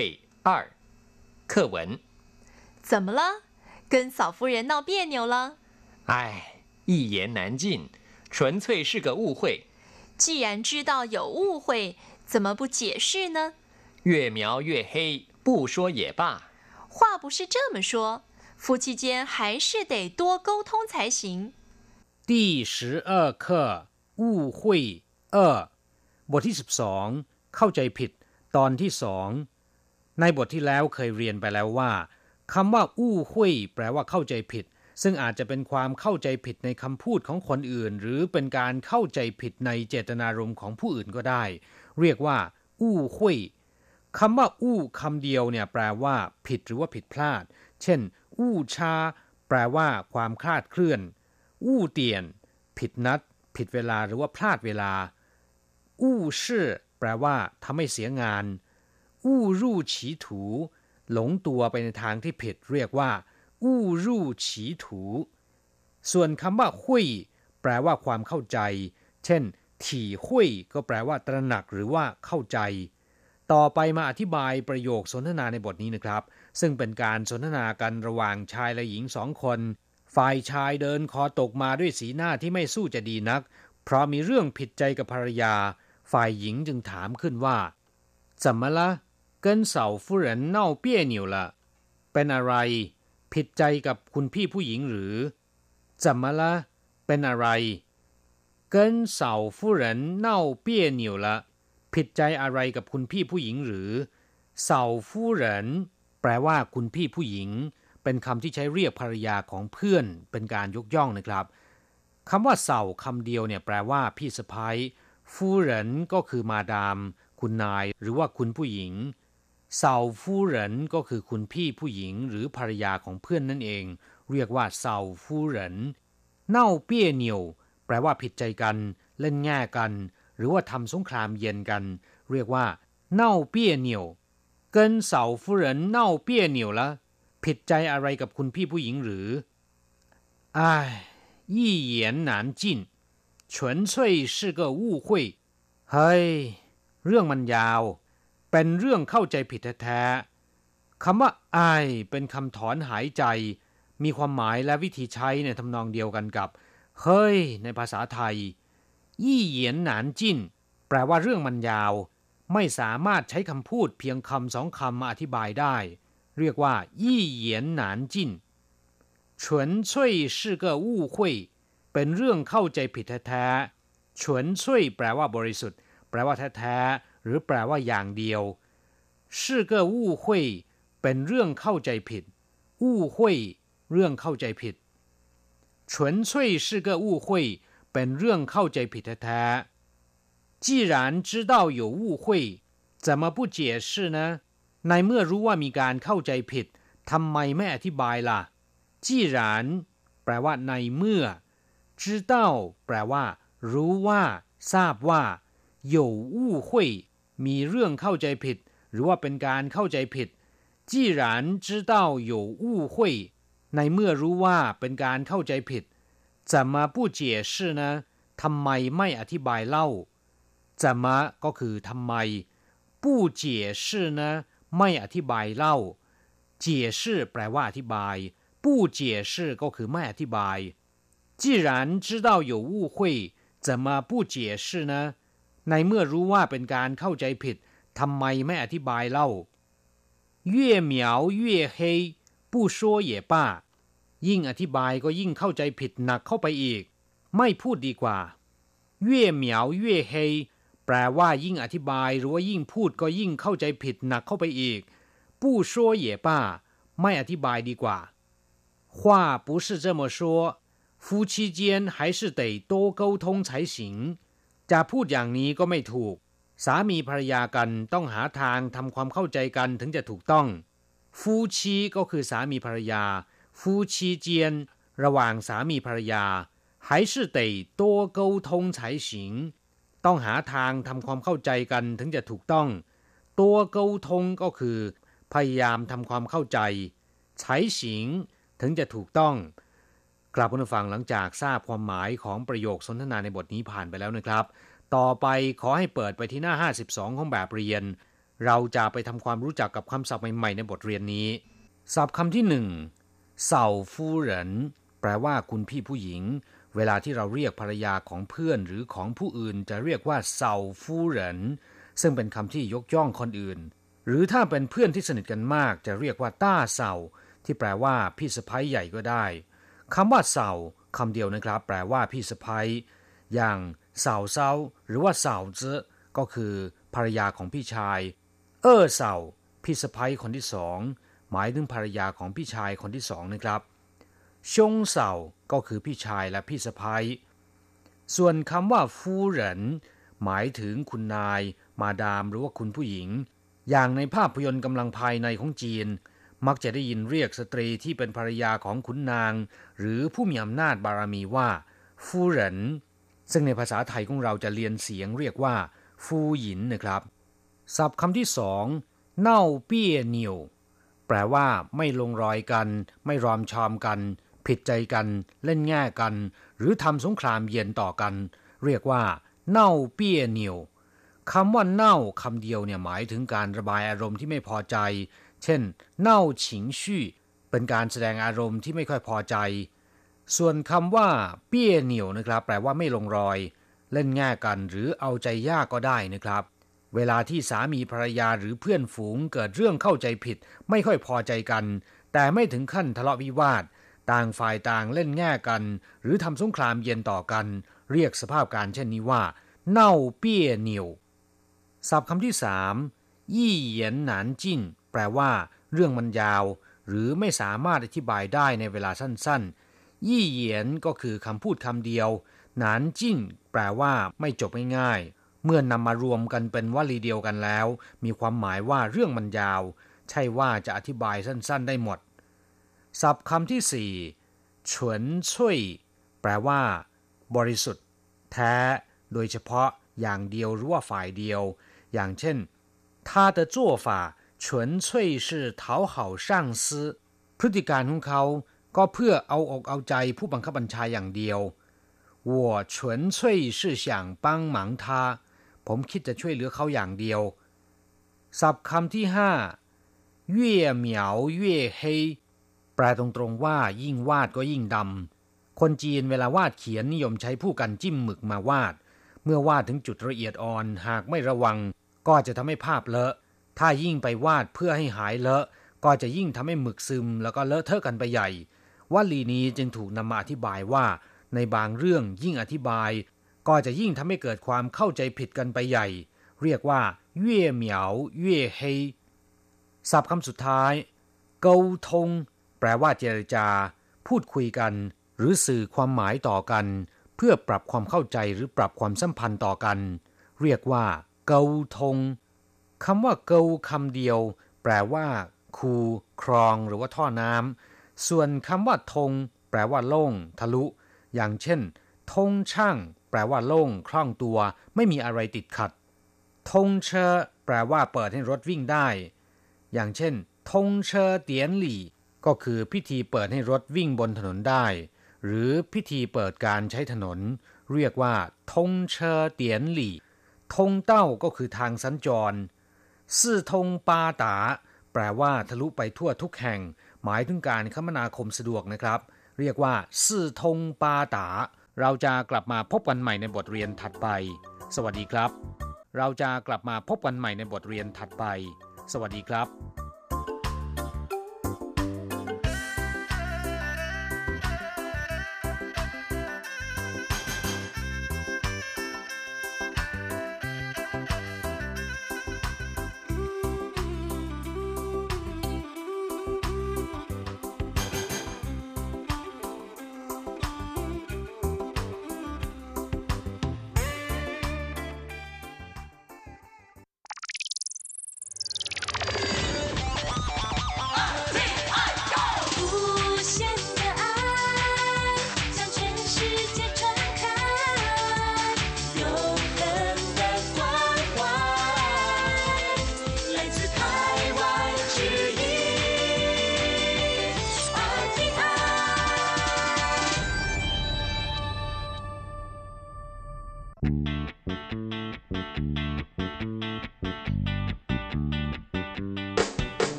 二课文怎么了？跟嫂夫人闹别扭了？唉，一言难尽，纯粹是个误会。既然知道有误会， 怎么不解释呢？越描越黑，不说也罢。话不是这么说，夫妻间还是得多沟通才行。第十二课误会二บทที่สิบสองเข้าใจผิด ตอนที่สองในบทที่แล้วเคยเรียนไปแล้วว่าคำว่าอู้หุยแปลว่าเข้าใจผิด ซึ่งอาจจะเป็นความเข้าใจผิดในคำพูดของคนอื่น หรือเป็นการเข้าใจผิดในเจตนารมณ์ของผู้อื่นก็ได้ เรียกว่า อู้หุยคำว่าอู้คำเดียวเนี่ยแปลว่า ผิดหรือว่าผิดพลาด เช่น อู้ชา แปลว่า ความคลาดเคลื่อน อู้เตียน ผิดนัด ผิดเวลาหรือว่าพลาดเวลา อู้ชื่อแปลว่าทำให้เสียงาน อู้รู่ฉีถู หลงตัวไปในทางที่ผิด เรียกว่า อู้รู่ฉีถู ส่วนคำว่าหุยแปลว่าความเข้าใจ เช่น ถี่หุยก็แปลว่าตระหนักหรือว่าเข้าใจ ต่อไปมาอธิบายประโยคสนทนาในบทนี้นะครับ ซึ่งเป็นการสนทนากันระหว่างชายและหญิงสองคน ฝ่ายชายเดินคอตกมาด้วยสีหน้าที่ไม่สู้จะดีนัก เพราะมีเรื่องผิดใจกับภรรยา ฝ่ายหญิงจึงถามขึ้นว่า怎么了跟嫂夫人闹别扭了เป็นอะไร ผิดใจกับคุณพี่ผู้หญิงหรือ怎么了เป็นอะไร 跟嫂夫人闹别扭了ผิดใจอะไรกับคุณพี่ผู้หญิงหรือเสาฟู่เหรินแปลว่าคุณพี่ผู้หญิง เป็นคำที่ใช้เรียกภรรยาของเพื่อน เป็นการยกย่องนะครับคำว่าเสาคำเดียวเนี่ยแปลว่าพี่สะพ้ายฟู่เหรินก็คือมาดาม คุณนาย หรือว่าคุณผู้หญิงเสาฟู่เหรินก็คือคุณพี่ผู้หญิง หรือภรรยาของเพื่อนนั่นเอง เรียกว่าเสาฟู่เหรินเน่าเปี้ยเหนียว แปลว่าผิดใจกัน เล่นแง่กัน หรือว่าทำสงครามเย็นกัน เรียกว่าเน่าเปี้ยเหนียว跟嫂夫人闹别扭了ผิดใจอะไรกับคุณพี่ผู้หญิงหรืออ้าย一言难尽纯粹是个误会เฮ้ยเรื่องมันยาว เป็นเรื่องเข้าใจผิดแท้ๆคำว่าอายเป็นคำถอนหายใจ มีความหมายและวิธีใช้ในทำนองเดียวกันกับ เฮ้ย ในภาษาไทย ยี่เหยียนหนานจิ้น แปลว่าเรื่องมันยาว ไม่สามารถใช้คำพูดเพียงคำสองคำมาอธิบายได้ เรียกว่า ยี่เหยียนหนานจิ้น纯粹是个误会เป็นเรื่องเข้าใจผิดแท้ๆ纯粹แปลว่าบริสุทธิ์ แปลว่าแท้ๆ หรือแปลว่าอย่างเดียว是个误会เป็นเรื่องเข้าใจผิด误会เรื่องเข้าใจผิด 纯粹是个误会เป็นเรื่องเข้าใจผิดแท้ๆ既然知道有误会怎么不解释呢ในเมื่อรู้ว่ามีการเข้าใจผิดทำไมไม่อธิบายล่ะ既然แปลว่าในเมื่อ知道แปลว่า รู้ว่า ทราบว่า有误会มีเรื่องเข้าใจผิด หรือว่าเป็นการเข้าใจผิด既然知道有误会 ในเมื่อรู้ว่าเป็นการเข้าใจผิด怎么不解释呢ทำไมไม่อธิบายเล่า怎么ก็คือทำไม不解释呢ไม่อธิบายเล่า解释แปลว่าอธิบาย不解释ก็คือไม่อธิบาย既然知道有误会怎么不解释呢ในเมื่อรู้ว่าเป็นการเข้าใจผิดทำไมไม่อธิบายเล่า越描越黑 不说也罢ยิ่งอธิบายก็ยิ่งเข้าใจผิดหนักเข้าไปอีก ไม่พูดดีกว่า 越描越黑แปลว่ายิ่งอธิบายหรือว่ายิ่งพูดก็ยิ่งเข้าใจผิดหนักเข้าไปอีก不说也罢ไม่อธิบายดีกว่า话不是这么说夫妻间还是得多沟通才行จะพูดอย่างนี้ก็ไม่ถูก สามีภรรยากันต้องหาทางทำความเข้าใจกันถึงจะถูกต้อง ฟูชีก็คือสามีภรรยา ฟูชีเจียนระหว่างสามีภรรยา还是得多沟通才行ต้องหาทางทำความเข้าใจกันถึงจะถูกต้อง ตัวเกาทงก็คือ พยายามทำความเข้าใจใช้สิงถึงจะถูกต้อง กลับมาฟังหลังจากทราบความหมายของประโยคสนทนาในบทนี้ผ่านไปแล้วนะครับ ต่อไปขอให้เปิดไปที่หน้า 52 ของแบบเรียน เราจะไปทำความรู้จักกับคำศัพท์ใหม่ๆในบทเรียนนี้ ศัพท์คำที่หนึ่งเสาฟูเหรินแปลว่าคุณพี่ผู้หญิง เวลาที่เราเรียกภรรยาของเพื่อนหรือของผู้อื่นจะเรียกว่าเซาฟูเหรินซึ่งเป็นคำที่ยกย่องคนอื่น หรือถ้าเป็นเพื่อนที่สนิทกันมาก จะเรียกว่าต้าเซาที่แปลว่าพี่สะพ้ยใหญ่ก็ได้คำว่าเซาคำเดียวนะครับ แปลว่าพี่สะพ้ยอย่างเสาเซาหรือว่าเสาเจก็คือภรรยาของพี่ชาย เออเสาพี่สะพ้ยคนที่สองหมายถึงภรรยาของพี่ชายคนที่สองนะครับ ชงเสาก็คือพี่ชายและพี่สะพ้ยส่วนคำว่าฟูเหรินหมายถึงคุณนาย มาดามหรือว่าคุณผู้หญิง อย่างในภาพยนตร์กำลังภายในของจีน มักจะได้ยินเรียกสตรีที่เป็นภรรยาของขุนนาง หรือผู้มีอำนาจบารมีว่าฟูเหรินซึ่งในภาษาไทยของเราจะเรียนเสียงเรียกว่า ฟูหยินนะครับ ศัพท์คำที่สองเน่าเปี้ยเนียวแปลว่าไม่ลงรอยกัน ไม่รอมชอมกัน ผิดใจกัน เล่นแง่กัน หรือทำสงครามเย็นต่อกัน เรียกว่า เน่าเปี้ยเนียวคำว่าเน่าคำเดียวเนี่ยหมายถึงการระบายอารมณ์ที่ไม่พอใจ เช่น เน่าฉิงชี่เป็นการแสดงอารมณ์ที่ไม่ค่อยพอใจ ส่วนคำว่า เปี้ยเหนียวนะครับ แปลว่าไม่ลงรอย เล่นแง่กันหรือเอาใจยากก็ได้นะครับ เวลาที่สามีภรรยาหรือเพื่อนฝูงเกิดเรื่องเข้าใจผิด ไม่ค่อยพอใจกัน แต่ไม่ถึงขั้นทะเลาะวิวาท ต่างฝ่ายต่างเล่นแง่กัน หรือทำสงครามเย็นต่อกัน เรียกสภาพการเช่นนี้ว่า เน่าเปี้ยเหนียวศัพท์คำที่สามยี่เหยียนหนานจิ้น แปลว่า เรื่องมันยาว หรือไม่สามารถอธิบายได้ในเวลาสั้นๆ ยี่เหยียนก็คือคำพูดคำเดียว หนานจิ้น แปลว่า ไม่จบง่ายๆ เมื่อนำมารวมกันเป็นวลีเดียวกันแล้ว มีความหมายว่าเรื่องมันยาว ใช่ว่าจะอธิบายสั้นๆ ได้หมดศัพท์คำที่สี่ฉวนช่วยแปลว่า บริสุทธิ์ แท้ โดยเฉพาะอย่างเดียวหรือว่าฝ่ายเดียว อย่างเช่น他的做法纯粹是讨好上司พฤติการของเขา ก็เพื่อเอาอกเอาใจผู้บังคับบัญชาอย่างเดียว我纯粹是想帮忙他 ผมคิดจะช่วยเหลือเขาอย่างเดียว ศัพท์คำที่ห้าเย่เหมียวเย่เฮแปลตรงๆว่ายิ่งวาดก็ยิ่งดำ คนจีนเวลาวาดเขียนนิยมใช้ผู้กันจิ้มหมึกมาวาด เมื่อวาดถึงจุดละเอียดอ่อนหากไม่ระวัง ก็จะทำให้ภาพเลอะ ถ้ายิ่งไปวาดเพื่อให้หายเลอะ ก็จะยิ่งทำให้หมึกซึม แล้วก็เลอะเทอะกันไปใหญ่วลีนี้จึงถูกนำมาอธิบายว่า ในบางเรื่องยิ่งอธิบาย ก็จะยิ่งทำให้เกิดความเข้าใจผิดกันไปใหญ่ เรียกว่าเย่เหมียวเย่เฮศัพท์คำสุดท้ายเกาทง แปลว่าเจรจา พูดคุยกัน หรือสื่อความหมายต่อกัน เพื่อปรับความเข้าใจหรือปรับความสัมพันธ์ต่อกัน เรียกว่า เกาทงคำว่าเกาคำเดียว แปลว่า คูครอง หรือว่าท่อน้ำส่วนคำว่าทง แปลว่าโล่ง ทะลุ อย่างเช่น ทงช่าง แปลว่าโล่งคล่องตัว ไม่มีอะไรติดขัดทงเชอแปลว่าเปิดให้รถวิ่งได้ อย่างเช่นทงเชอเตียนหลี่ ก็คือพิธีเปิดให้รถวิ่งบนถนนได้ หรือพิธีเปิดการใช้ถนน เรียกว่าทงเชอเตียนหลี่ทงเต้าก็คือทางสัญจรซื่อทงปาตา แปลว่าทะลุไปทั่วทุกแห่ง หมายถึงการคมนาคมสะดวกนะครับ เรียกว่าซื่อทงปาตา เราจะกลับมาพบกันใหม่ในบทเรียนถัดไป สวัสดีครับ เราจะกลับมาพบกันใหม่ในบทเรียนถัดไป สวัสดีครับ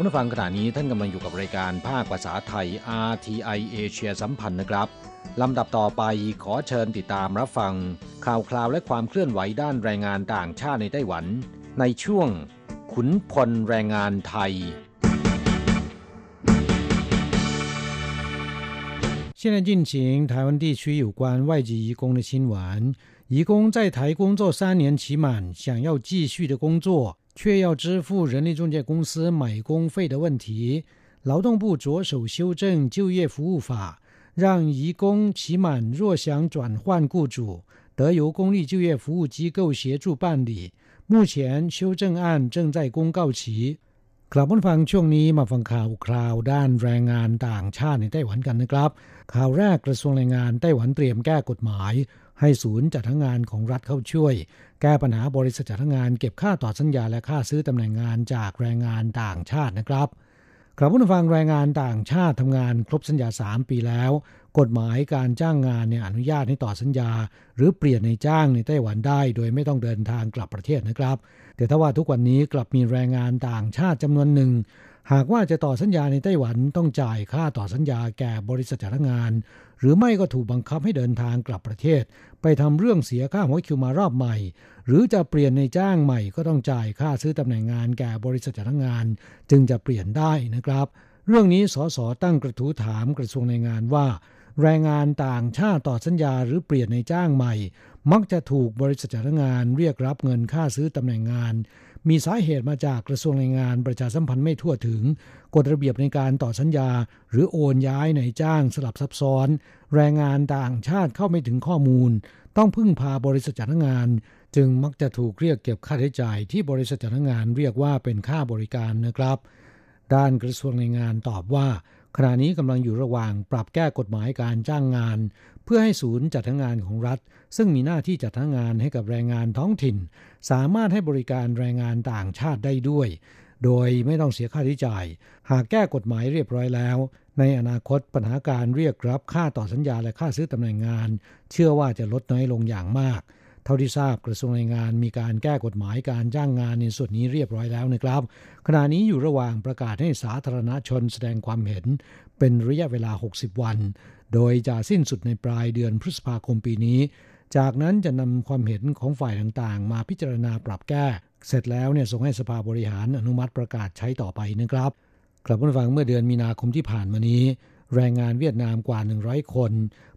ลับมาฟังขณะนี้ท่านกำลังอยู่กับรายการภาคภาษาไทย RTI เอเชียสัมพันธ์นะครับลำดับต่อไปขอเชิญติดตามรับฟัง ข่าวคราวและความเคลื่อนไหวด้านแรงงานต่างชาติในไต้หวัน ในช่วง ขุนพลแรงงานไทย现在进行台湾地区有关外籍移工的新闻。移工在台工作三年期满，想要继续的工作， 却要支付人力中介公司买工费的问题。劳动部着手修正就业服务法，让移工期满若想转换雇主，得由公立就业服务机构协助办理。目前修正案正在公告期。กลับมาฟังช่วงนี้มาฟังข่าวคราวด้านแรงงานต่างชาติในไต้หวันกันนะครับ ข่าวแรกกระทรวงแรงงานไต้หวันเตรียมแก้กฎหมาย ให้ศูนย์จัดหางานของรัฐเข้าช่วย แก้ปัญหาบริษัทจัดหางานเก็บค่าต่อสัญญาและค่าซื้อตำแหน่งงานจากแรงงานต่างชาตินะครับกลับมาฟังแรงงานต่างชาติทำงานครบสัญญา 3 ปีแล้ว กฎหมายการจ้างงานเนี่ยอนุญาตให้ต่อสัญญา หรือเปลี่ยนในจ้างในไต้หวันได้ โดยไม่ต้องเดินทางกลับประเทศนะครับ แต่ถ้าว่าทุกวันนี้กลับมีแรงงานต่างชาติจำนวนหนึ่ง หากว่าจะต่อสัญญาในไต้หวันต้องจ่ายค่าต่อสัญญาแก่บริษัทจ้างงาน หรือไม่ก็ถูกบังคับให้เดินทางกลับประเทศ ไปทำเรื่องเสียค่าหัวคิวมารอบใหม่ หรือจะเปลี่ยนในจ้างใหม่ก็ต้องจ่ายค่าซื้อตำแหน่งงานแก่บริษัทจ้างงาน จึงจะเปลี่ยนได้นะครับ เรื่องนี้สสตั้งกระทู้ถามกระทรวงแรงงานว่า แรงงานต่างชาติต่อสัญญาหรือเปลี่ยนในจ้างใหม่ มักจะถูกบริษัทจ้างงาน เรียกรับเงินค่าซื้อตำแหน่งงาน มีสาเหตุมาจากกระทรวงแรงงานประชาสัมพันธ์ไม่ทั่วถึง กฎระเบียบในการต่อสัญญา หรือโอนย้ายในจ้างสลับซับซ้อน แรงงานต่างชาติเข้าไม่ถึงข้อมูล ต้องพึ่งพาบริษัทจ้างงาน จึงมักจะถูกเรียกเก็บค่าใช้จ่ายที่บริษัทจ้างงานเรียกว่าเป็นค่าบริการนะครับ ด้านกระทรวงแรงงานตอบว่า ขณะนี้กำลังอยู่ระหว่างปรับแก้กฎหมายการจ้างงาน เพื่อให้ศูนย์จัดหางานของรัฐ ซึ่งมีหน้าที่จัดหางานให้กับแรงงานท้องถิ่น สามารถให้บริการแรงงานต่างชาติได้ด้วย โดยไม่ต้องเสียค่าใช้จ่าย หากแก้กฎหมายเรียบร้อยแล้ว ในอนาคตปัญหาการเรียกรับค่าต่อสัญญาและค่าซื้อตำแหน่งงาน เชื่อว่าจะลดน้อยลงอย่างมาก เท่าที่ทราบกระทรวงแรงงานมีการแก้กฎหมายการจ้างงานในส่วนนี้เรียบร้อยแล้วนะครับ ขณะนี้อยู่ระหว่างประกาศให้สาธารณชนแสดงความเห็น เป็นระยะเวลา 60 วัน โดยจะสิ้นสุดในปลายเดือนพฤษภาคมปีนี้ จากนั้นจะนำความเห็นของฝ่ายต่างๆ มาพิจารณาปรับแก้ เสร็จแล้วเนี่ยส่งให้สภาบริหารอนุมัติประกาศใช้ต่อไปนะครับกลับมาฟังเมื่อเดือนมีนาคมที่ผ่านมานี้ แรงงานเวียดนามกว่า 100 คน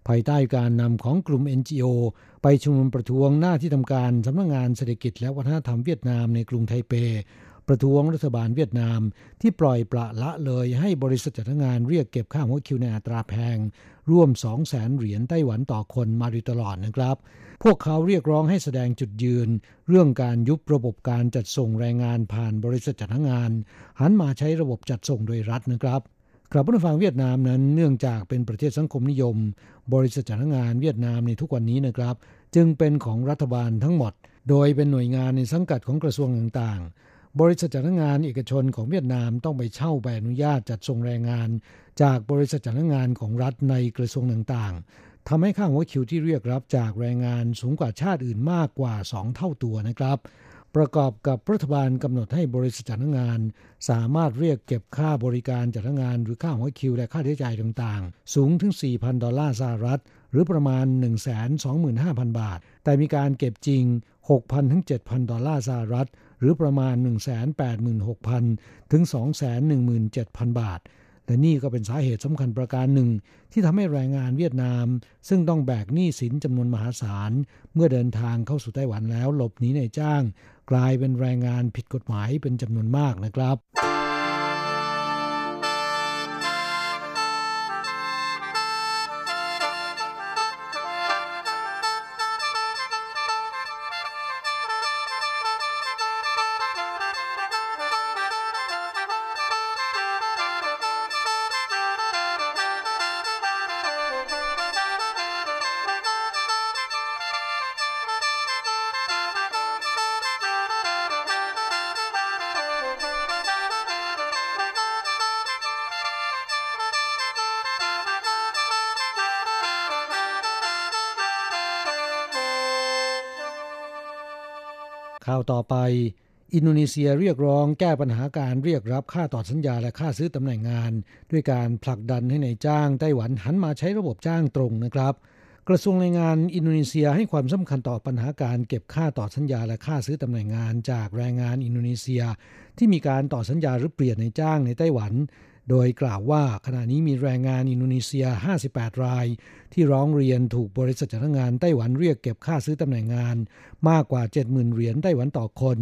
ภายใต้การนำของกลุ่ม NGO ไปชุมนุมประท้วงหน้าที่ทำการสำนักงงานเศรษฐกิจและวัฒนธรรมเวียดนามในกรุงไทเป ประท้วงรัฐบาลเวียดนาม ที่ปล่อยปละละเลยให้บริษัทจัดงานเรียกเก็บค่าหัวคิวในอัตราแพง ร่วม 2 0 0แสนเหรียญไต้หวันต่อคนมาโดยตลอดนะครับ พวกเขาเรียกร้องให้แสดงจุดยืน เรื่องการยุบระบบการจัดส่งแรงงานผ่านบริษัทจัดงาน หันมาใช้ระบบจัดส่งโดยรัฐนะครับ กลับผู้ฟังเวียดนามนั้นเนื่องจากเป็นประเทศสังคมนิยม บริษัทจัดงงานเวียดนามในทุกวันนี้นะครับ จึงเป็นของรัฐบาลทั้งหมด โดยเป็นหน่วยงานในสังกัดของกระทรวงต่างๆ บริษัทจัดงงานเอกชนของเวียดนามต้องไปเช่าใบอนุญาตจัดส่งแรงงาน จากบริษัทจัดงานของรัฐในกระทรวงต่างๆทำให้ค่าหัวคิวที่เรียกรับจากแรงงานสูงกว่าชาติอื่นมากกว่า 2 เท่าตัวนะครับ ประกอบกับรัฐบาลกำหนดให้บริษัทจัดงาน สามารถเรียกเก็บค่าบริการจัดงานหรือค่าหัวคิวและค่าใช้จ่ายต่างๆ สูงถึง 4,000 ดอลลาร์สหรัฐ หรือประมาณ 125,000 บาท แต่มีการเก็บจริง 6,000 ถึง 7,000 ดอลลาร์สหรัฐ หรือประมาณ 186,000 ถึง 217,000 บาท และนี่ก็เป็นสาเหตุสำคัญประการหนึ่ง ที่ทำให้แรงงานเวียดนาม ซึ่งต้องแบกหนี้สินจำนวนมหาศาล เมื่อเดินทางเข้าสู่ไต้หวันแล้วหลบหนีในจ้าง กลายเป็นแรงงานผิดกฎหมายเป็นจำนวนมากนะครับ ข่าวต่อไป อินโดนีเซียเรียกร้องแก้ปัญหาการเรียกรับค่าต่อสัญญาและค่าซื้อตำแหน่งงาน ด้วยการผลักดันให้ในายจ้างไต้หวันหันมาใช้ระบบจ้างตรงนะครับ กระทรวงแรงงานอินโดนีเซียให้ความสำคัญต่อปัญหาการเก็บค่าต่อสัญญาและค่าซื้อตำแหน่งงาน จากแรงงานอินโดนีเซีย ที่มีการต่อสัญญาหรือเปลี่ยนในจ้างในไต้หวัน โดยกล่าวว่าขณะนี้มีแรงงานอินโดนีเซีย 58 ราย ที่ร้องเรียนถูกบริษัทจ้างงานไต้หวันเรียกเก็บค่าซื้อตำแหน่งงาน มากกว่า 70,000 เหรียญไต้หวันต่อคน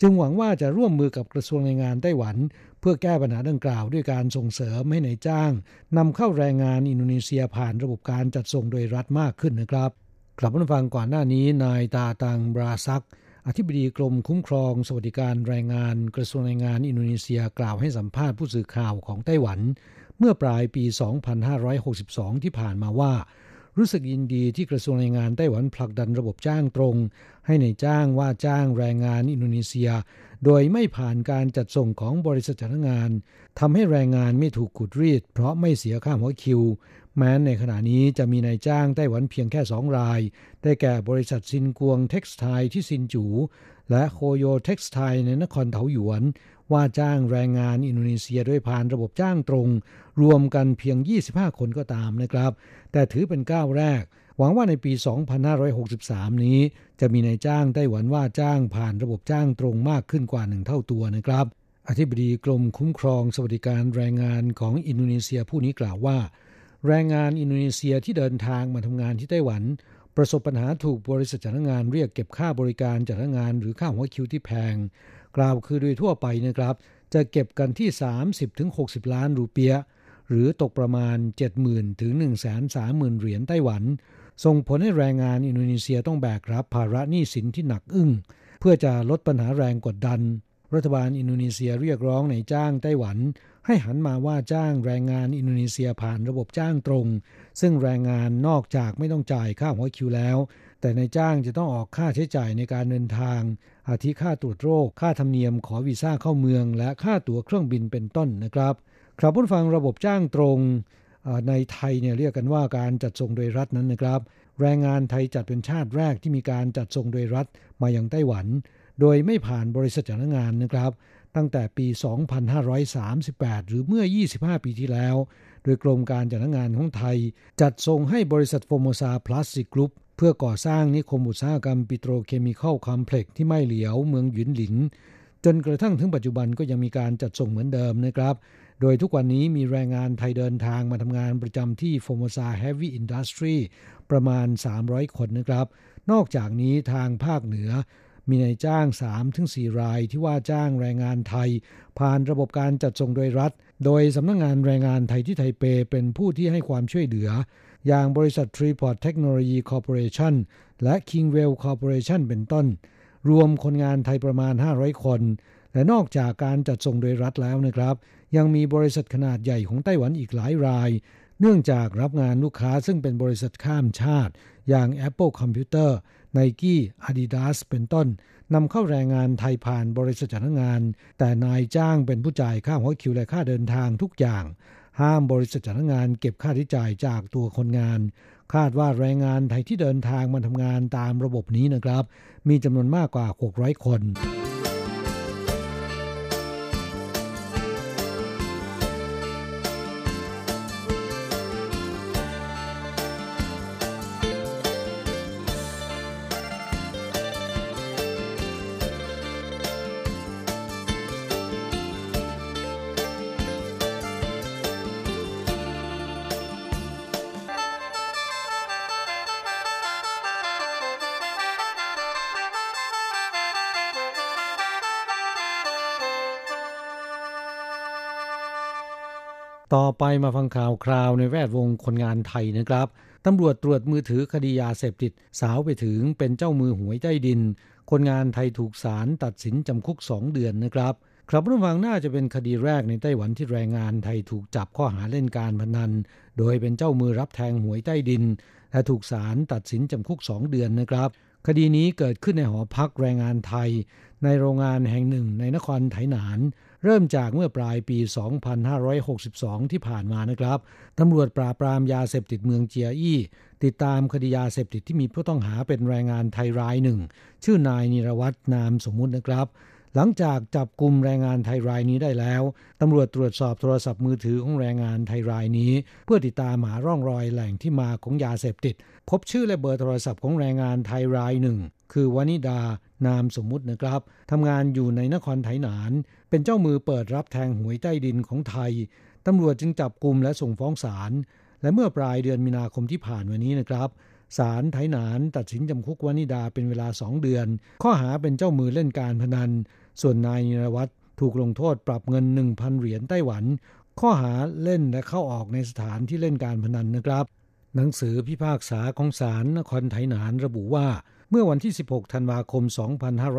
จึงหวังว่าจะร่วมมือกับกระทรวงแรงงานไต้หวัน เพื่อแก้ปัญหาดังกล่าวด้วยการส่งเสริมให้ในายจ้างนำเข้าแรงงานอินโดนีเซียผ่านระบบการจัดส่งโดยรัฐมากขึ้นนะครับกลับมาฟังก่อนหน้านี้นายตาตังบราซัก อธิบดีกรมคุ้มครอง สวัสดิการแรงงานกระทรวงแรงงานอินโดนีเซียกล่าวให้สัมภาษณ์ผู้สื่อข่าวของไต้หวัน เมื่อปลายปี 2562 ที่ผ่านมาว่า รู้สึกยินดีที่กระทรวงแรงงานไต้หวันผลักดันระบบจ้างตรง ให้นายจ้างว่าจ้างแรงงานอินโดนีเซีย โดยไม่ผ่านการจัดส่งของบริษัทจ้างงานทำให้แรงงานไม่ถูกขูดรีด เพราะไม่เสียค่าหัวคิว แม้ในขณะนี้จะมีนายจ้างไต้หวันเพียงแค่สองราย ได้แก่บริษัทซินกวง Textile ที่ซินจู และโคโย Textile ในนครเถาหยวน ว่าจ้างแรงงานอินโดนีเซียด้วยผ่านระบบจ้างตรง รวมกันเพียง 25 คนก็ตามนะครับ แต่ถือเป็นก้าวแรก หวังว่าในปี 2563 นี้ จะมีนายจ้างไต้หวันว่าจ้างผ่านระบบจ้างตรงมากขึ้นกว่าหนึ่งเท่าตัวนะครับ อธิบดีกรมคุ้มครองสวัสดิการแรงงานของอินโดนีเซียผู้นี้กล่าวว่า แรงงานอินโดนีเซียที่เดินทางมาทำงานที่ไต้หวัน ประสบปัญหาถูกบริษัทจ้างานเรียกเก็บค่าบริการจ้างงานหรือค่าหัวคิวที่แพง กล่าวคือโดยทั่วไปนะครับ จะเก็บกันที่ 30-60 ล้านรูเปีย หรือตกประมาณ 70,000ถึง130,000 เหรียญไต้หวัน ส่งผลให้แรงงานอินโดนีเซียต้องแบกรับภาระหนี้สินที่หนักอึ้ง เพื่อจะลดปัญหาแรงกดดัน รัฐบาลอินโดนีเซียเรียกร้องในจ้างไต้หวัน ให้หันมาว่าจ้างแรงงานอินโดนีเซียผ่านระบบจ้างตรง ซึ่งแรงงานนอกจากไม่ต้องจ่ายค่าหัวคิวแล้ว แต่ในจ้างจะต้องออกค่าใช้จ่ายในการเดินทาง อาทิค่าตรวจโรค ค่าธรรมเนียมขอวีซ่าเข้าเมือง และค่าตั๋วเครื่องบินเป็นต้นนะครับ ครับผู้ฟังระบบจ้างตรงในไทยเนี่ยเรียกกันว่าการจัดส่งโดยรัฐนั้นนะครับ แรงงานไทยจัดเป็นชาติแรกที่มีการจัดส่งโดยรัฐมาอย่างไต้หวัน โดยไม่ผ่านบริษัทจ้างงานนะครับ ตั้งแต่ปี 2538 หรือเมื่อ 25 ปีที่แล้ว โดยกรมการจ้างานของไทย จัดส่งให้บริษัท Formosa Plastics Group เพื่อก่อสร้างนิคมอุตสาหกรรม Petrochemical Complex ที่ไม่เหลียวเมืองหยุนหลิน จนกระทั่งถึงปัจจุบันก็ยังมีการจัดส่งเหมือนเดิมนะครับ โดยทุกวันนี้มีแรงงานไทยเดินทางมาทำงานประจำที่ Formosa Heavy Industry ประมาณ 300 คนนะครับ นอกจากนี้ทางภาคเหนือ มีนายจ้าง 3-4 รายที่ว่าจ้างแรงงานไทย ผ่านระบบการจัดส่งโดยรัฐ โดยสำนักงงานแรงงานไทยที่ไทเปเป็นผู้ที่ให้ความช่วยเหลือ อย่างบริษัท Triport Technology Corporation และ Kingwell Corporation เป็นต้น รวมคนงานไทยประมาณ 500 คน และนอกจากการจัดส่งโดยรัฐแล้วนะครับ ยังมีบริษัทขนาดใหญ่ของไต้หวันอีกหลายราย เนื่องจากรับงานลูกค้าซึ่งเป็นบริษัทข้ามชาติ อย่าง Apple Computer ไนกี้อาดิดาสเป็นต้นนำเข้าแรงงานไทยผ่านบริษัทจ้างงาน แต่นายจ้างเป็นผู้จ่ายค่าหัวคิวและค่าเดินทางทุกอย่าง ห้ามบริษัทจ้างงาน เก็บค่าใช้จ่ายจากตัวคนงาน คาดว่าแรงงานไทยที่เดินทางมาทำงานตามระบบนี้นะครับ มีจำนวนมากกว่า 600 คน ไปมาฟังข่าวคราวในแวดวงคนงานไทยนะครับตำรวจตรวจมือถือคดียาเสพติด สาวไปถึงเป็นเจ้ามือหวยใต้ดิน คนงานไทยถูกศาลตัดสินจำคุกสองเดือนนะครับ ครับผู้ฟังน่าจะเป็นคดีแรกในไต้หวันที่แรงงานไทยถูกจับข้อหาเล่นการพนัน โดยเป็นเจ้ามือรับแทงหวยใต้ดิน และถูกศาลตัดสินจำคุกสองเดือนนะครับ คดีนี้เกิดขึ้นในหอพักแรงงานไทย ในโรงงานแห่งหนึ่งในนครไถหนาน เริ่มจากเมื่อปลายปี 2562 ที่ผ่านมานะครับตำรวจปราบปรามยาเสพติดเมืองเจียอี้ ติดตามคดียาเสพติดที่มีผู้ต้องหาเป็นแรงงานไทยรายหนึ่ง ชื่อนายนิรวัตรนามสมมุตินะครับ หลังจากจับกลุ่มแรงงานไทยรายนี้ได้แล้วตำรวจตรวจสอบโทรศัพท์มือถือของแรงงานไทยรายนี้ เพื่อติดตามหาร่องรอยแหล่งที่มาของยาเสพติด พบชื่อและเบอร์โทรศัพท์ของแรงงานไทยรายหนึ่งคือวานิดา นามสมมุตินะครับทำงานอยู่ในนครไถหนาน เป็นเจ้ามือเปิดรับแทงหวยใต้ดินของไทยตำรวจจึงจับกลุ่มและส่งฟ้องศาลและเมื่อปลายเดือนมีนาคมที่ผ่านมานี้นะครับศาลไถหนานตัดสินจำคุกวานิดาเป็นเวลาสองเดือน ข้อหาเป็นเจ้ามือเล่นการพนัน ส่วนนายนิรวัตรถูกลงโทษปรับเงิน 1,000 เหรียญไต้หวัน ข้อหาเล่นและเข้าออกในสถานที่เล่นการพนันนะครับ หนังสือพิพากษาของศาลนครไถหนานระบุว่า เมื่อวันที่ 16 ธันวาคม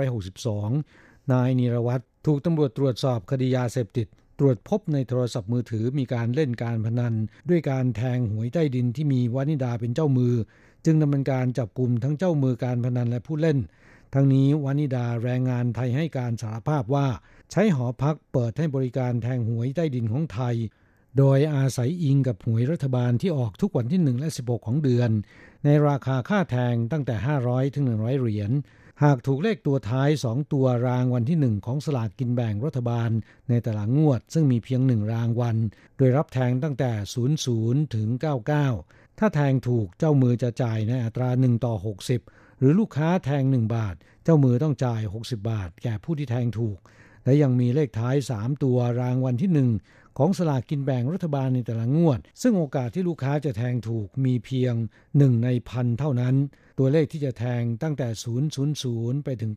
2562 นายนิรวัตรถูกตำรวจตรวจสอบคดียาเสพติด ตรวจพบในโทรศัพท์มือถือมีการเล่นการพนัน ด้วยการแทงหวยใต้ดินที่มีวานิดาเป็นเจ้ามือ จึงดำเนินการจับกลุ่มทั้งเจ้ามือการพนันและผู้เล่น ทั้งนี้วานิดาแรงงานไทยให้การสารภาพว่า ใช้หอพักเปิดให้บริการแทงหวยใต้ดินของไทยโดยอาศัยอิงกับหวยรัฐบาลที่ออกทุกวันที่ 1 และ 16 ของเดือน ในราคาค่าแทงตั้งแต่ 500 ถึง 100 เหรียญ หากถูกเลขตัวท้าย 2 ตัวรางวันที่ 1 ของสลากกินแบ่งรัฐบาล ในแต่ละงวด ซึ่งมีเพียง1รางวัล โดยรับแทงตั้งแต่ 00 ถึง 99 ถ้าแทงถูกเจ้ามือจะจ่ายในอัตรา 1 ต่อ 60 หรือลูกค้าแทง 1 บาท เจ้ามือต้องจ่าย 60 บาท แก่ผู้ที่แทงถูก และยังมีเลขท้าย 3 ตัวรางวัลที่ 1 ของสลากกินแบ่งรัฐบาลในแต่ละงวด ซึ่งโอกาสที่ลูกค้าจะแทงถูกมีเพียง 1 ในพันเท่านั้น ตัวเลขที่จะแทงตั้งแต่ 000 ไปถึง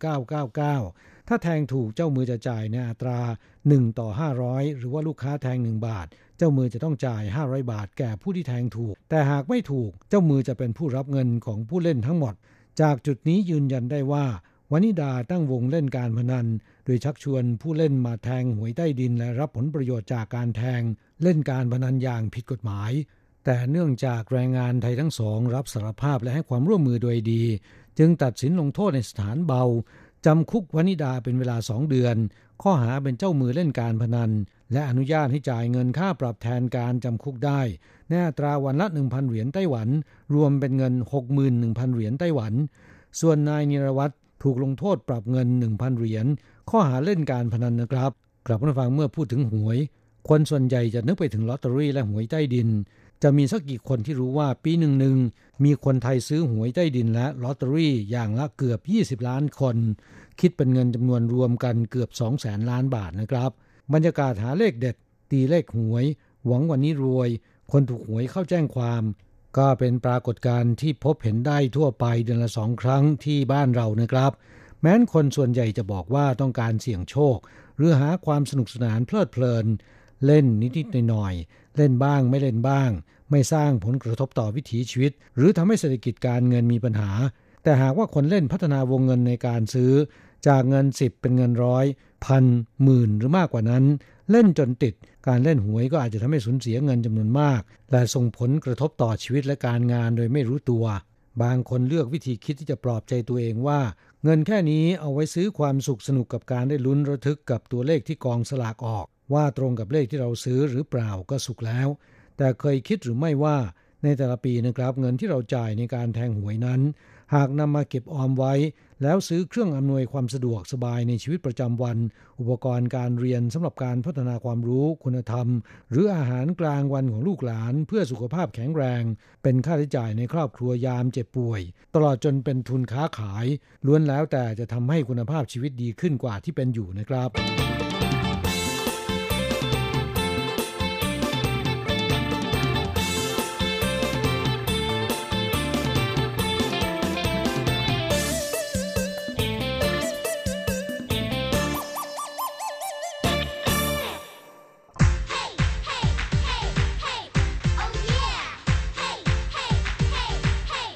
999 ถ้าแทงถูกเจ้ามือจะจ่ายในอัตรา 1 ต่อ 500 หรือว่าลูกค้าแทง 1 บาท เจ้ามือจะต้องจ่าย 500 บาทแก่ผู้ที่แทงถูก แต่หากไม่ถูกเจ้ามือจะเป็นผู้รับเงินของผู้เล่นทั้งหมด จากจุดนี้ยืนยันได้ว่าวานิดาตั้งวงเล่นการพนัน โดยชักชวนผู้เล่นมาแทงหวยใต้ดินและรับผลประโยชน์จากการแทง เล่นการพนันอย่างผิดกฎหมาย แต่เนื่องจากแรงงานไทยทั้งสอง รับสารภาพและให้ความร่วมมือโดยดี จึงตัดสินลงโทษในสถานเบาจำคุกวนิดาเป็นเวลาสองเดือน ข้อหาเป็นเจ้ามือเล่นการพนัน และอนุญาตให้จ่ายเงินค่าปรับแทนการจำคุกได้ในอัตราวันละ 1,000 เหรียญไต้หวัน รวมเป็นเงิน 61,000 เหรียญไต้หวัน ส่วนนายนิรวัตร ถูกลงโทษปรับเงิน 1,000 เหรียญข้อหาเล่นการพนันนะครับ กลับมาฟังเมื่อพูดถึงหวย คนส่วนใหญ่จะนึกไปถึงลอตเตอรี่และหวยใต้ดิน จะมีสักกี่คนที่รู้ว่าปีหนึ่งหนึ่งมีคนไทยซื้อหวยใต้ดินและลอตเตอรี่อย่างละเกือบ 20 ล้านคน คิดเป็นเงินจำนวนรวมกันเกือบ2แสนล้านบาทนะครับ บรรยากาศหาเลขเด็ด ตีเลขหวย หวังวันนี้รวย คนถูกหวยเข้าแจ้งความ ก็เป็นปรากฏการณ์ที่พบเห็นได้ทั่วไปเดือนละสองครั้งที่บ้านเรานะครับ แม้นคนส่วนใหญ่จะบอกว่าต้องการเสี่ยงโชค หรือหาความสนุกสนานเพลิดเพลิน เล่นนิดๆหน่อยๆเล่นบ้างไม่เล่นบ้าง ไม่สร้างผลกระทบต่อวิถีชีวิต หรือทำให้เศรษฐกิจการเงินมีปัญหา แต่หากว่าคนเล่นพัฒนาวงเงินในการซื้อ จากเงิน 10 เป็นเงินร้อยพันหมื่นหรือมากกว่านั้น เล่นจนติด การเล่นหวยก็อาจจะทำให้สูญเสียเงินจำนวนมาก และส่งผลกระทบต่อชีวิตและการงานโดยไม่รู้ตัว บางคนเลือกวิธีคิดที่จะปลอบใจตัวเองว่า เงินแค่นี้เอาไว้ซื้อความสุขสนุกกับการได้ลุ้นระทึกกับตัวเลขที่กองสลากออก ว่าตรงกับเลขที่เราซื้อหรือเปล่าก็สุขแล้ว แต่เคยคิดหรือไม่ว่าในแต่ละปีนะครับเงินที่เราจ่ายในการแทงหวยนั้น หากนำมาเก็บออมไว้ แล้วซื้อเครื่องอำนวยความสะดวกสบายในชีวิตประจำวัน อุปกรณ์การเรียนสำหรับการพัฒนาความรู้คุณธรรม หรืออาหารกลางวันของลูกหลาน เพื่อสุขภาพแข็งแรง เป็นค่าใช้จ่ายในครอบครัวยามเจ็บป่วย ตลอดจนเป็นทุนค้าขาย ล้วนแล้วแต่จะทำให้คุณภาพชีวิตดีขึ้นกว่าที่เป็นอยู่นะครับ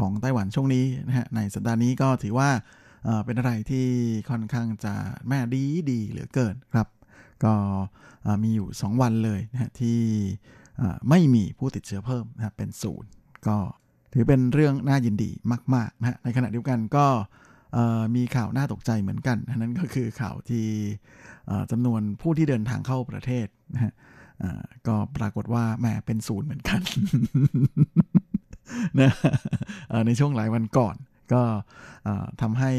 ของไต้หวันช่วงนี้นะฮะในสัปดาห์นี้ก็ถือว่าเป็นอะไรที่ค่อนข้างจะแม่ดีดีเหลือเกินครับ ก็มีอยู่ 2 วันเลยนะฮะที่ไม่มีผู้ติดเชื้อเพิ่มนะเป็นศูนย์ก็ถือเป็นเรื่องน่ายินดีมากๆนะฮะในขณะเดียวกันก็มีข่าวน่าตกใจเหมือนกัน นั่นก็คือข่าวที่จำนวนผู้ที่เดินทางเข้าประเทศนะฮะก็ปรากฏว่าแหมเป็นศูนย์เหมือนกัน นะในช่วงหลายวันก่อน ก็ทำให้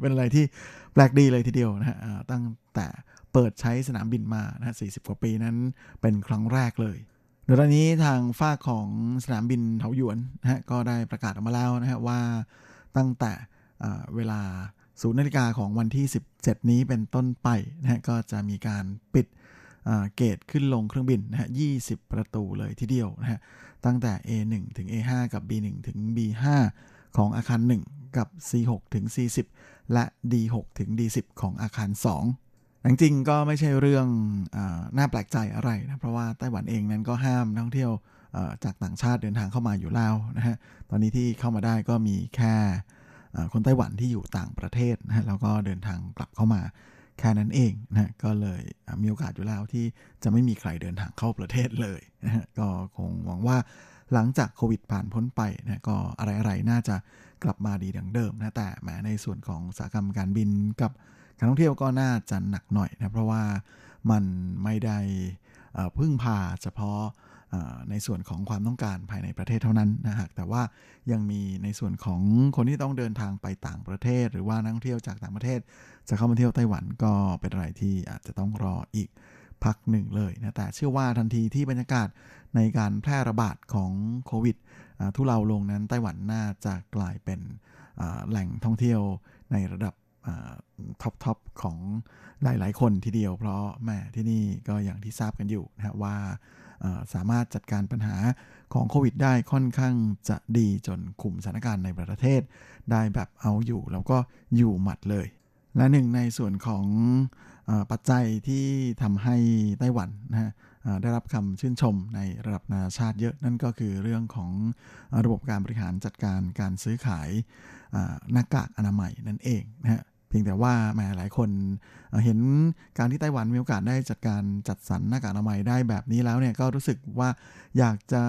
เป็นอะไรที่แปลกดีเลยทีเดียวนะฮะตั้งแต่เปิดใช้สนามบินมานะ40 กว่าปีนั้นเป็นครั้งแรกเลยโดยตอนนี้ทางฝ้าของสนามบินเถาหยวนนะฮะก็ได้ประกาศออกมาแล้วนะฮะว่าตั้งแต่เวลาศูนย์นาฬิกาของวันที่ 17 นี้เป็นต้นไปนะฮะก็จะมีการปิด เกตขึ้นลงเครื่องบินนะฮะ 20 ประตูเลยทีเดียวนะฮะ ตั้งแต่ A1 ถึง A5 กับ B1 ถึง B5 ของอาคาร 1 กับ C6 ถึง C10 และ D6 ถึง D10 ของอาคาร 2 จริงๆ ก็ไม่ใช่เรื่องอน่าแปลกใจอะไรนะ เพราะว่าไต้หวันเองนั้นก็ห้ามนักท่องเที่ยวจากต่างชาติเดินทางเข้ามาอยู่แล้วนะฮะ ตอนนี้ที่เข้ามาได้ก็มีแค่คนไต้หวันที่อยู่ต่างประเทศนะฮะ แล้วก็เดินทางกลับเข้ามา แค่นั้นเองนะก็เลยมีโอกาสอยู่แล้วที่จะไม่มีใครเดินทางเข้าประเทศเลยนะก็คงหวังว่าหลังจากโควิดผ่านพ้นไปนะก็อะไรๆน่าจะกลับมาดีดังเดิมนะแต่แม้ในส่วนของสาหกรรมการบินกับการท่องเที่ยวก็น่าจะหนักหน่อยนะเพราะว่ามันไม่ได้พึ่งพาเฉพาะในส่วนของความต้องการภายในประเทศเท่านั้นนะฮะแต่ว่ายังมีในส่วนของคนที่ต้องเดินทางไปต่างประเทศ หรือว่านักท่องเที่ยวจากต่างประเทศ จะเข้ามาเที่ยวไต้หวันก็เป็นอะไรที่อาจจะต้องรออีกพักหนึ่งเลยนะแต่เชื่อว่าทันทีที่บรรยากาศในการแพร่ระบาดของโควิดทุเลาลงนั้นไต้หวันน่าจะกลายเป็นแหล่งท่องเที่ยวในระดับท็อปทอปของหลาย ๆ คนทีเดียว เพราะแม่ที่นี่ก็อย่างที่ทราบกันอยู่นะว่าสามารถจัดการปัญหาของโควิดได้ค่อนข้างจะดีจนคุมสถานการณ์ในประเทศ ได้แบบเอาอยู่ แล้วก็อยู่หมัดเลย และหนึ่งในส่วนของอปัจจัยที่ทำให้ไต้หวันนะฮะได้รับคำชื่นชมในระดับนานาชาติเยอะนั่นก็คือเรื่องของระบบการบริหารจัดการการซื้อขายหน้ากากอนามัยนั่นเองนะฮะเพียงแต่ว่าแมหลายคนเห็นการที่ไต้หวันมีโอกาสได้จัดการจัดสรรหน้ากากอนามัยได้แบบนี้แล้วเนี่ยก็รู้สึกว่าอยากจะ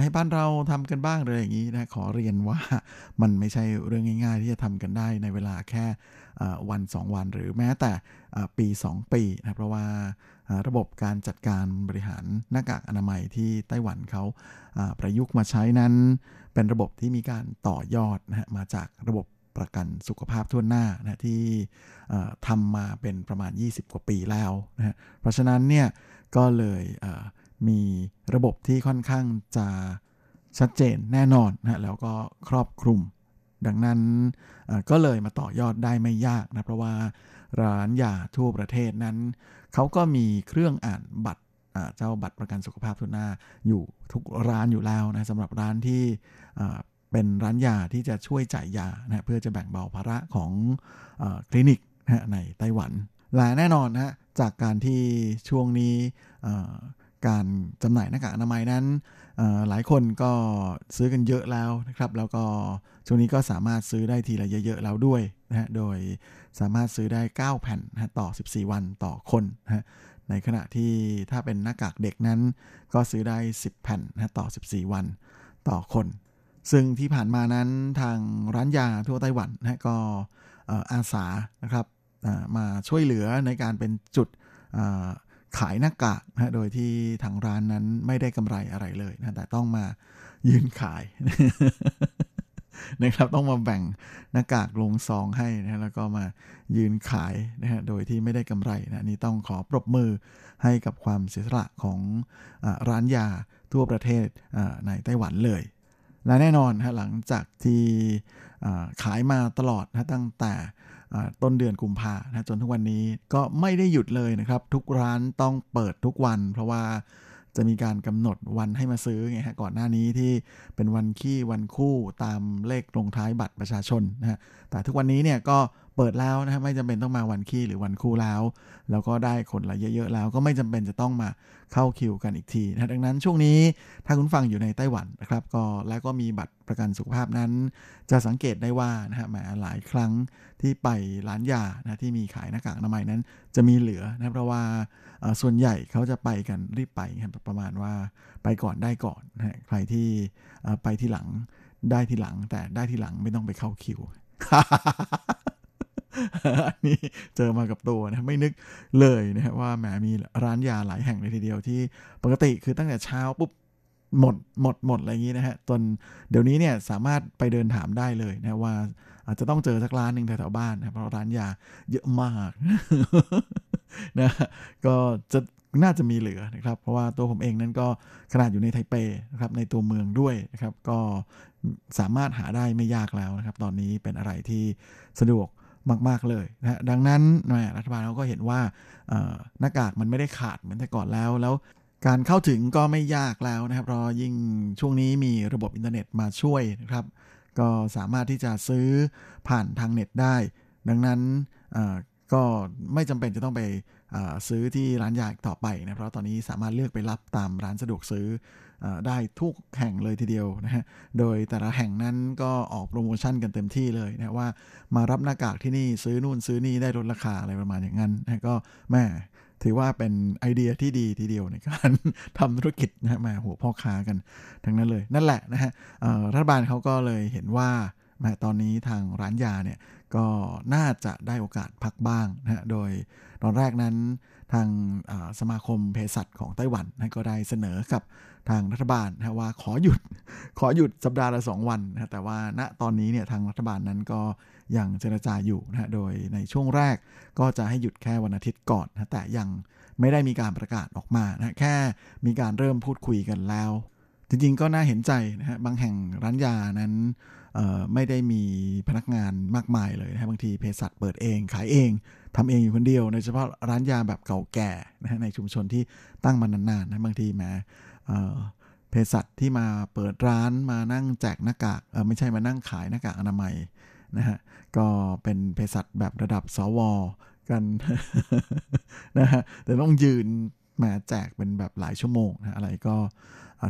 ให้บ้านเราทำกันบ้างเลยอย่างนี้นะขอเรียนว่ามันไม่ใช่เรื่องง่าย ๆ ที่จะทำกันได้ในเวลาแค่ วัน 2 วัน หรือแม้แต่ปี 2 ปีนะเพราะว่าระบบการจัดการบริหารหน้ากากอนามัยที่ไต้หวันเขาประยุกต์มาใช้นั้น เป็นระบบที่มีการต่อยอดนะฮะมาจากระบบประกันสุขภาพทั่วหน้านะที่ทำมาเป็นประมาณ 20 กว่าปีแล้วนะฮะเพราะฉะนั้นเนี่ยก็เลยมีระบบที่ค่อนข้างจะชัดเจนแน่นอนนะแล้วก็ครอบคลุม ดังนั้นก็เลยมาต่อยอดได้ไม่ยากนะเพราะว่าร้านยาทั่วประเทศนั้น เขาก็มีเครื่องอ่านบัตรเจ้าบัตรประกันสุขภาพทั่วหน้าอยู่ทุกร้านอยู่แล้วนะสำหรับร้านที่เป็นร้านยาที่จะช่วยจ่ายยานะเพื่อจะแบ่งเบาภาระของอคลินิกนะในไต้หวันและแน่นอนนะจากการที่ช่วงนี้การจำหน่ายหน้ากากอนามัยนั้น หลายคนก็ซื้อกันเยอะแล้วนะครับ แล้วก็ช่วงนี้ก็สามารถซื้อได้ทีละเยอะๆแล้วด้วยนะฮะ โดยสามารถซื้อได้ 9 แผ่นนะต่อ 14 วันต่อคนนะฮะ ในขณะที่ถ้าเป็นหน้ากากเด็กนั้น ก็ซื้อได้ 10 แผ่นนะต่อ 14 วันต่อคน ซึ่งที่ผ่านมานั้นทางร้านยาทั่วไต้หวันนะก็อาสานะครับมาช่วยเหลือในการเป็นจุด ขายหน้ากากนะโดยที่ทางร้านนั้นไม่ได้กำไรอะไรเลยนะแต่ต้องมายืนขายนะครับต้องมาแบ่งหน้ากากลงซองให้นะแล้วก็มายืนขายนะฮะโดยที่ไม่ได้กำไรนะนี่ต้องขอปรบมือให้กับความเสียสละของอร้านยาทั่วประเทศในไต้หวันเลย และแน่นอนฮะหลังจากที่ขายมาตลอดนะตั้งแต่ ต้นเดือนกุมภานะจนทุกวันนี้ก็ไม่ได้หยุดเลยนะครับ ทุกร้านต้องเปิดทุกวัน เพราะว่าจะมีการกำหนดวันให้มาซื้อไงฮะก่อนหน้านี้ที่เป็นวันขี้วันคู่ตามเลขลงท้ายบัตรประชาชนนะฮะแต่ทุกวันนี้เนี่ยก็เเปิดแล้วนะฮะไม่จำเป็นต้องมาวันขี้หรือวันคู่แล้ว แล้วก็ได้คนละเยอะๆแล้ว ก็ไม่จำเป็นจะต้องมาเข้าคิวกันอีกทีนะดังนั้นช่วงนี้ถ้าคุณฟังอยู่ในไต้หวันนะครับก็แล้วก็มีบัตรประกันสุขภาพนั้น จะสังเกตได้ว่านะฮะแหมหลายครั้งที่ไปร้านยานะที่มีขายหน้ากากอนามัยนั้น จะมีเหลือนะเพราะว่าส่วนใหญ่เขาจะไปกันรีบไปประมาณว่าไปก่อนได้ก่อนนะใครที่ไปที่หลังได้ทีหลังแต่ได้ทีหลังไม่ต้องไปเข้าคิว อันนี้เจอมากับตัวนะไม่นึกเลยนะว่าแหมมีร้านยาหลายแห่งเลยทีเดียวที่ปกติคือตั้งแต่เช้าปุ๊บหมดหมดหมดอะไรอย่างนี้นะฮะจนเดี๋ยวนี้เนี่ยสามารถไปเดินถามได้เลยนะว่าอาจจะต้องเจอสักร้านหนึ่งแถวๆบ้านนะเพราะร้านยาเยอะมากนะก็จะน่าจะมีเหลือนะครับ เพราะว่าตัวผมเองนั้นก็ขนาดอยู่ในไทเปนะครับในตัวเมืองด้วยนะครับ ก็สามารถหาได้ไม่ยากแล้วนะครับ ตอนนี้เป็นอะไรที่สะดวก มาก ๆ เลยนะดังนั้นรัฐบาลเขาก็เห็นว่าหน้ากากมันไม่ได้ขาดเหมือนแต่ก่อนแล้ว แล้วการเข้าถึงก็ไม่ยากแล้วนะครับรอยิ่งช่วงนี้มีระบบอินเทอร์เน็ตมาช่วยนะครับ ก็สามารถที่จะซื้อผ่านทางเน็ตได้ ดังนั้นก็ไม่จำเป็นจะต้องไปซื้อที่ร้านยาต่อไปนะเพราะตอนนี้สามารถเลือกไปรับตามร้านสะดวกซื้อ ได้ทุกแห่งเลยทีเดียวนะฮะ โดยแต่ละแห่งนั้นก็ออกโปรโมชั่นกันเต็มที่เลยนะว่ามารับหน้ากากที่นี่ซื้อนู่นซื้อนี่ได้ลดราคาอะไรประมาณอย่างนั้นนะก็แม่ถือว่าเป็นไอเดียที่ดีทีเดียวในการทำธุรกิจนะมาหัวพ่อค้ากันทั้งนั้นเลย นั่นแหละนะฮะรัฐบาลเขาก็เลยเห็นว่าแมตอนนี้ทางร้านยาเนี่ยก็น่าจะได้โอกาสพักบ้างนะฮะโดยตอนแรกนั้นทางสมาคมเภสัชของไต้หวันนะก็ได้เสนอกับ ทางรัฐบาลนะว่าขอหยุดขอหยุดสัปดาห์ละสองวันนะแต่ว่าณตอนนี้เนี่ยทางรัฐบาลนั้นก็ยังเจรจาอยู่นะโดยในช่วงแรกก็จะให้หยุดแค่วันอาทิตย์ก่อนนะแต่ยังไม่ได้มีการประกาศออกมานะแค่มีการเริ่มพูดคุยกันแล้ว จริงๆก็น่าเห็นใจนะฮะบางแห่งร้านยานั้นไม่ได้มีพนักงานมากมายเลยนะบางทีเภสัชเปิดเองขายเองทำเองอยู่คนเดียวโดยเฉพาะร้านยาแบบเก่าแก่นะในชุมชนที่ตั้งมานานๆนะบางทีแม้ เภสัชที่มาเปิดร้านมานั่งแจกหน้ากากเออไม่ใช่มานั่งขายหน้ากากอนามัยนะฮะก็เป็นเภสัชแบบระดับสวกันนะฮะแต่ต้องยืนมาแจกเป็นแบบหลายชั่วโมงนะอะไรก็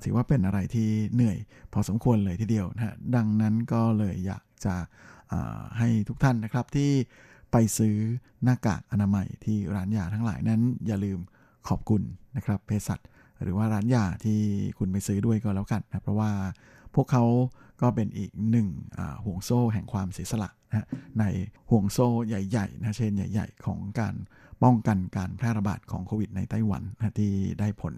ถือว่าเป็นอะไรที่เหนื่อย พอสมควรเลยทีเดียวนะฮะดังนั้นก็เลยอยากจะให้ทุกท่านนะครับที่ไปซื้อหน้ากากอนามัยที่ร้านยาทั้งหลายนั้นอย่าลืมขอบคุณนะครับเภสัช หรือว่าร้านยาที่คุณไปซื้อด้วยก็แล้วกันนะเพราะว่าพวกเขาก็เป็นอีกหนึ่งห่วงโซ่แห่งความเสียสละนะในห่วงโซ่ใหญ่ๆนะเช่นใหญ่ ๆ ของการป้องกันการแพร่ระบาดของโควิดในไต้หวันนะที่ได้ผล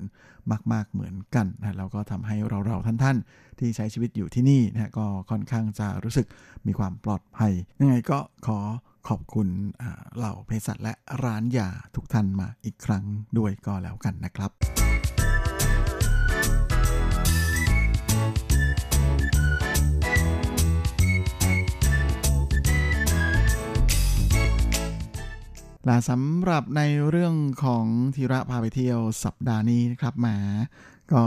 มากๆเหมือนกันนะแล้วก็ทำให้เราๆท่านๆ ที่ใช้ชีวิตอยู่ที่นี่นะก็ค่อนข้างจะรู้สึกมีความปลอดภัย ยังไงก็ขอขอบคุณเหล่าเภสัชและร้านยาทุกท่านมาอีกครั้งด้วยก็แล้วกันนะครับ และสำหรับในเรื่องของธีระพาไปเที่ยวสัปดาห์นี้นะครับมาก็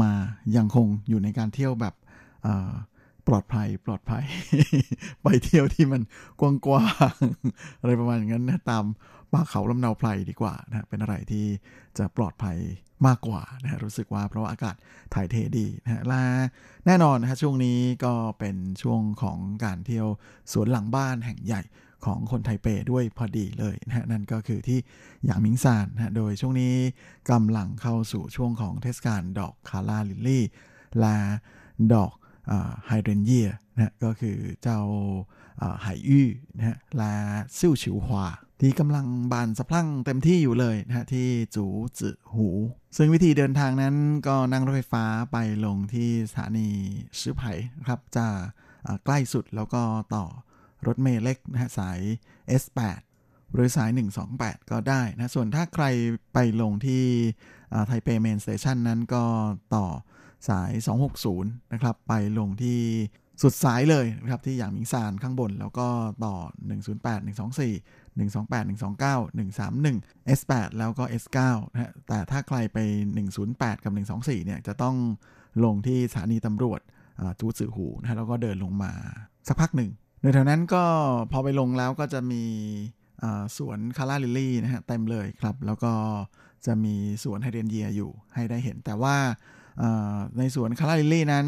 มายังคงอยู่ในการเที่ยวแบบปลอดภัยปลอดภัย ไปเที่ยวที่มันกว้างๆอะไรประมาณนั้นนะตามป่าเขาลำเนาไพรดีกว่านะเป็นอะไรที่จะปลอดภัยมากกว่านะรู้สึกว่าเพราะว่าอากาศถ่ายเทดีนะและแน่นอนนะช่วงนี้ก็เป็นช่วงของการเที่ยวสวนหลังบ้านแห่งใหญ่ ของคนไทเปด้วยพอดีเลยนะฮะนั่นก็คือที่หยางมิงซานนะโดยช่วงนี้กำลังเข้าสู่ช่วงของเทศกาลดอกคาราลิลลี่และดอกไฮเดรนเยียนะก็คือเจ้าไหยี่นะฮะและซิ่วฉิวหวาที่กำลังบานสะพรั่งเต็มที่อยู่เลยนะฮะที่จูจือหู ซึ่งวิธีเดินทางนั้นก็นั่งรถไฟฟ้าไปลงที่สถานีซื้อไผ่ครับจะใกล้สุดแล้วก็ต่อ รถเมล์เล็กนะฮะสาย S8 หรือสาย 128 ก็ได้นะส่วนถ้าใครไปลงที่ไทเป Main Station นั้นก็ต่อสาย 260 นะครับ ไปลงที่สุดสายเลยนะครับ ที่หยางหมิงซานข้างบน แล้วก็ต่อ 108 124 128 129 131 S8 แล้วก็ S9 นะฮะแต่ถ้าใครไป 108 กับ 124 เนี่ย จะต้องลงที่สถานีตำรวจจู๋จื่อหูนะฮะแล้วก็เดินลงมาสักพักหนึ่ง ในแถวนั้นก็พอไปลงแล้วก็จะมีสวน calla lily นะฮะเต็มเลยครับ แล้วก็จะมีสวนไฮเดรนเยียอยู่ให้ได้เห็น แต่ว่าในสวน calla lily นั้น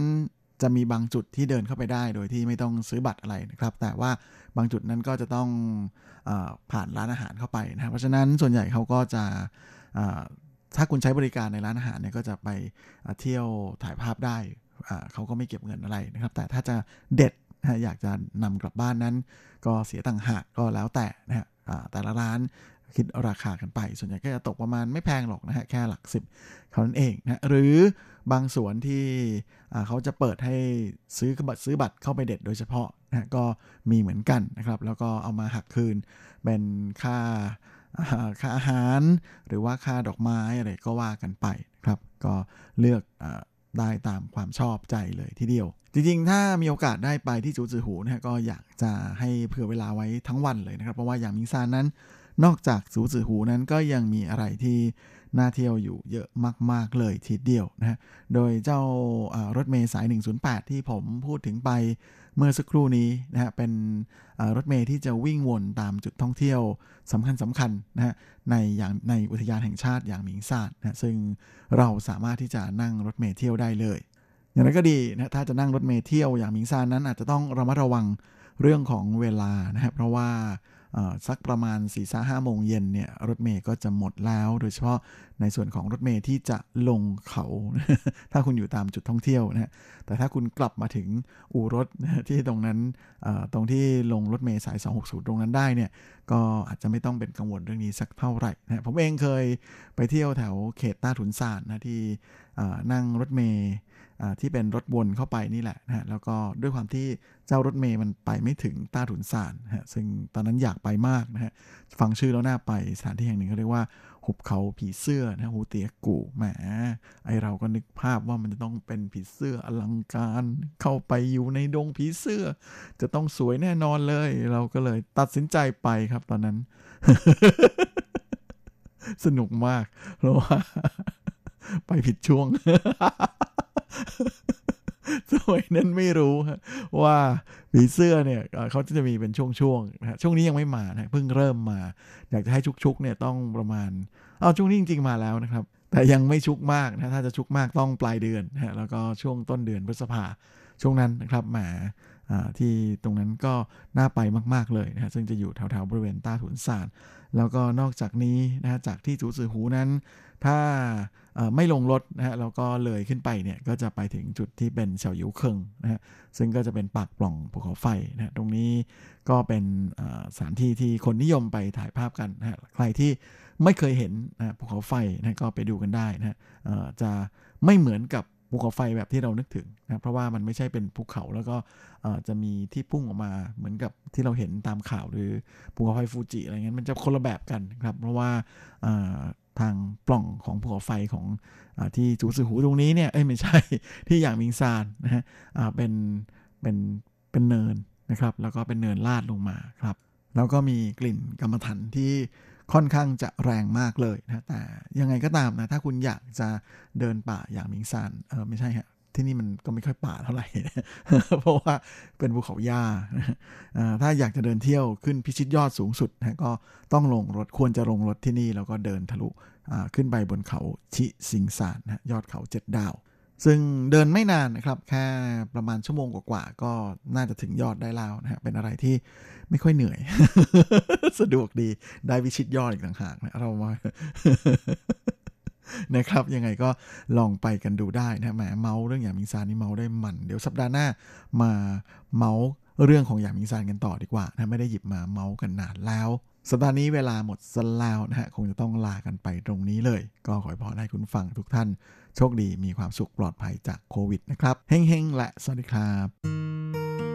จะมีบางจุดที่เดินเข้าไปได้โดยที่ไม่ต้องซื้อบัตรอะไรนะครับ แต่ว่าบางจุดนั้นก็จะต้องอผ่านร้านอาหารเข้าไปนะเพราะฉะนั้นส่วนใหญ่เขาก็จะถ้าคุณใช้บริการในร้านอาหารเนี่ยก็จะไปเที่ยวถ่ายภาพได้เขาก็ไม่เก็บเงินอะไรนะครับ แต่ถ้าจะเด็ด นะอยากจะนำกลับบ้านนั้น ก็เสียต่างหากก็แล้วแต่นะฮะแต่ละร้านคิดราคากันไป ส่วนใหญ่ก็จะตกประมาณไม่แพงหรอกนะฮะแค่หลักสิบเท่านั้นเองนะหรือบางสวนที่เขาจะเปิดให้ซื้อบัตรซื้อบัตรเข้าไปเด็ดโดยเฉพาะนะก็มีเหมือนกันนะครับ แล้วก็เอามาหักคืนเป็นค่าค่าอาหาร หรือว่าค่าดอกไม้อะไรก็ว่ากันไปครับ ก็เลือก ได้ตามความชอบใจเลยทีเดียว จริงๆ ถ้ามีโอกาสได้ไปที่จูจือหูนะฮะก็อยากจะให้เผื่อเวลาไว้ทั้งวันเลยนะครับ เพราะว่าอย่างมิงซานนั้น นอกจากจูจือหูนั้นก็ยังมีอะไรที่น่าเที่ยวอยู่เยอะมาก ๆ เลยทีเดียวนะฮะ โดยเจ้ารถเมย์สาย 108 ที่ผมพูดถึงไป เมื่อสักครู่นี้นะฮะเป็นรถเมย์ที่จะวิ่งวนตามจุดท่องเที่ยวสำคัญสำคัญนะฮะในอย่างในอุทยานแห่งชาติอย่างหมิงซานนะซึ่งเราสามารถที่จะนั่งรถเมย์เที่ยวได้เลย อย่างนั้นก็ดีนะถ้าจะนั่งรถเมย์เที่ยวอย่างหมิงซานนั้นอาจจะต้องระมัดระวังเรื่องของเวลานะครับเพราะว่า สักประมาณ4ี่ห้าโมงเย็นเนี่ยรถเมย์ก็จะหมดแล้ว โดยเฉพาะในส่วนของรถเมย์ที่จะลงเขา ถ้าคุณอยู่ตามจุดท่องเที่ยวนะแต่ถ้าคุณกลับมาถึงอู่รถที่ตรงนั้นตรงที่ลงรถเมย์สาย 260 ตรงนั้นได้เนี่ยก็อาจจะไม่ต้องเป็นกังวลเรื่องนี้สักเท่าไหร่นะผมเองเคยไปเที่ยวแถวเขตต้าถุนซานนะที่นั่งรถเมย์ ที่เป็นรถวนเข้าไปนี่แหละนะฮะแล้วก็ด้วยความที่เจ้ารถเมย์มันไปไม่ถึงต้าถุนซานฮะซึ่งตอนนั้นอยากไปมากนะฮะฟังชื่อแล้วน่าไปสถานที่แห่งหนึ่งเขาเรียกว่าหุบเขาผีเสื้อนะฮูเตียกูแหมไอเราก็นึกภาพว่ามันจะต้องเป็นผีเสื้ออลังการ เข้าไปอยู่ในดงผีเสื้อ จะต้องสวยแน่นอนเลย เราก็เลยตัดสินใจไปครับตอนนั้น สนุกมากเพราะว่าไปผิดช่วง สมัยนั้นไม่รู้ว่าผีเสื้อเนี่ยเขาจะมีเป็นช่วงๆนะช่วงนี้ยังไม่มานะเพิ่งเริ่มมา อยากจะให้ชุกๆเนี่ยต้องประมาณเอาช่วงนี้จริงๆมาแล้วนะครับ แต่ยังไม่ชุกมากนะถ้าจะชุกมากต้องปลายเดือนนะแล้วก็ช่วงต้นเดือนพฤษภา ช่วงนั้นนะครับแหมที่ตรงนั้นก็น่าไปมาก ๆ เลยนะซึ่งจะอยู่แถวๆบริเวณต้าถุนซานแล้วก็นอกจากนี้นะจากที่จูซือหูนั้น ถ้าไม่ลงรถนะฮะแล้วก็เลยขึ้นไปเนี่ยก็จะไปถึงจุดที่เป็นเฉาหยิวเคิงนะฮะซึ่งก็จะเป็นปากปล่องภูเขาไฟนะฮะตรงนี้ก็เป็นสถานที่ที่คนนิยมไปถ่ายภาพกันนะฮะใครที่ไม่เคยเห็นนะภูเขาไฟนะก็ไปดูกันได้นะฮะจะไม่เหมือนกับ ภูเขาไฟแบบที่เรานึกถึงนะเพราะว่ามันไม่ใช่เป็นภูเขาแล้วก็จะมีที่พุ่งออกมาเหมือนกับที่เราเห็นตามข่าวหรือภูเขาไฟฟูจิอะไรเงี้ยมันจะคนละแบบกันครับ เพราะว่าทางปล่องของภูเขาไฟของอที่จูซือหูตรงนี้เนี่ยเอ้ยไม่ใช่ที่อย่างมิงซานนะฮะเป็นเป็นเป็นเนินนะครับ แล้วก็เป็นเนินลาดลงมาครับ แล้วก็มีกลิ่นกรรมฐานที่ ค่อนข้างจะแรงมากเลยนะแต่ยังไงก็ตามนะ ถ้าคุณอยากจะเดินป่าอย่างมิงซานเออไม่ใช่ฮะที่นี่มันก็ไม่ค่อยป่าเท่าไหร่ เพราะว่าเป็นภูเขาหญ้าถ้าอยากจะเดินเที่ยวขึ้นพิชิตยอดสูงสุดนะก็ต้องลงรถควรจะลงรถที่นี่ แล้วก็เดินทะลุขึ้นไปบนเขาชิสิงสานนะยอดเขาเจ็ดดาว ซึ่งเดินไม่นานนะครับ แค่ประมาณชั่วโมงกว่าๆก็น่าจะถึงยอดได้แล้วนะฮะเป็นอะไรที่ไม่ค่อยเหนื่อย สะดวกดีได้วิชิตยอดอีกต่างหากนะเรามานะครับ ยังไงก็ลองไปกันดูได้นะแหมเมาเรื่องอย่างมิงซานนี่เมาได้มัน เดี๋ยวสัปดาห์หน้ามาเมาเรื่องของอย่างมิงซานกันต่อดีกว่านะไม่ได้หยิบมาเมาส์กันนานแล้ว สัปดาห์นี้เวลาหมดสลาวนะฮะคงจะต้องลากันไปตรงนี้เลย ก็ขอให้พรให้คุณฟังทุกท่าน โชคดีมีความสุขปลอดภัยจากโควิดนะครับ เฮ้งๆและสวัสดีครับ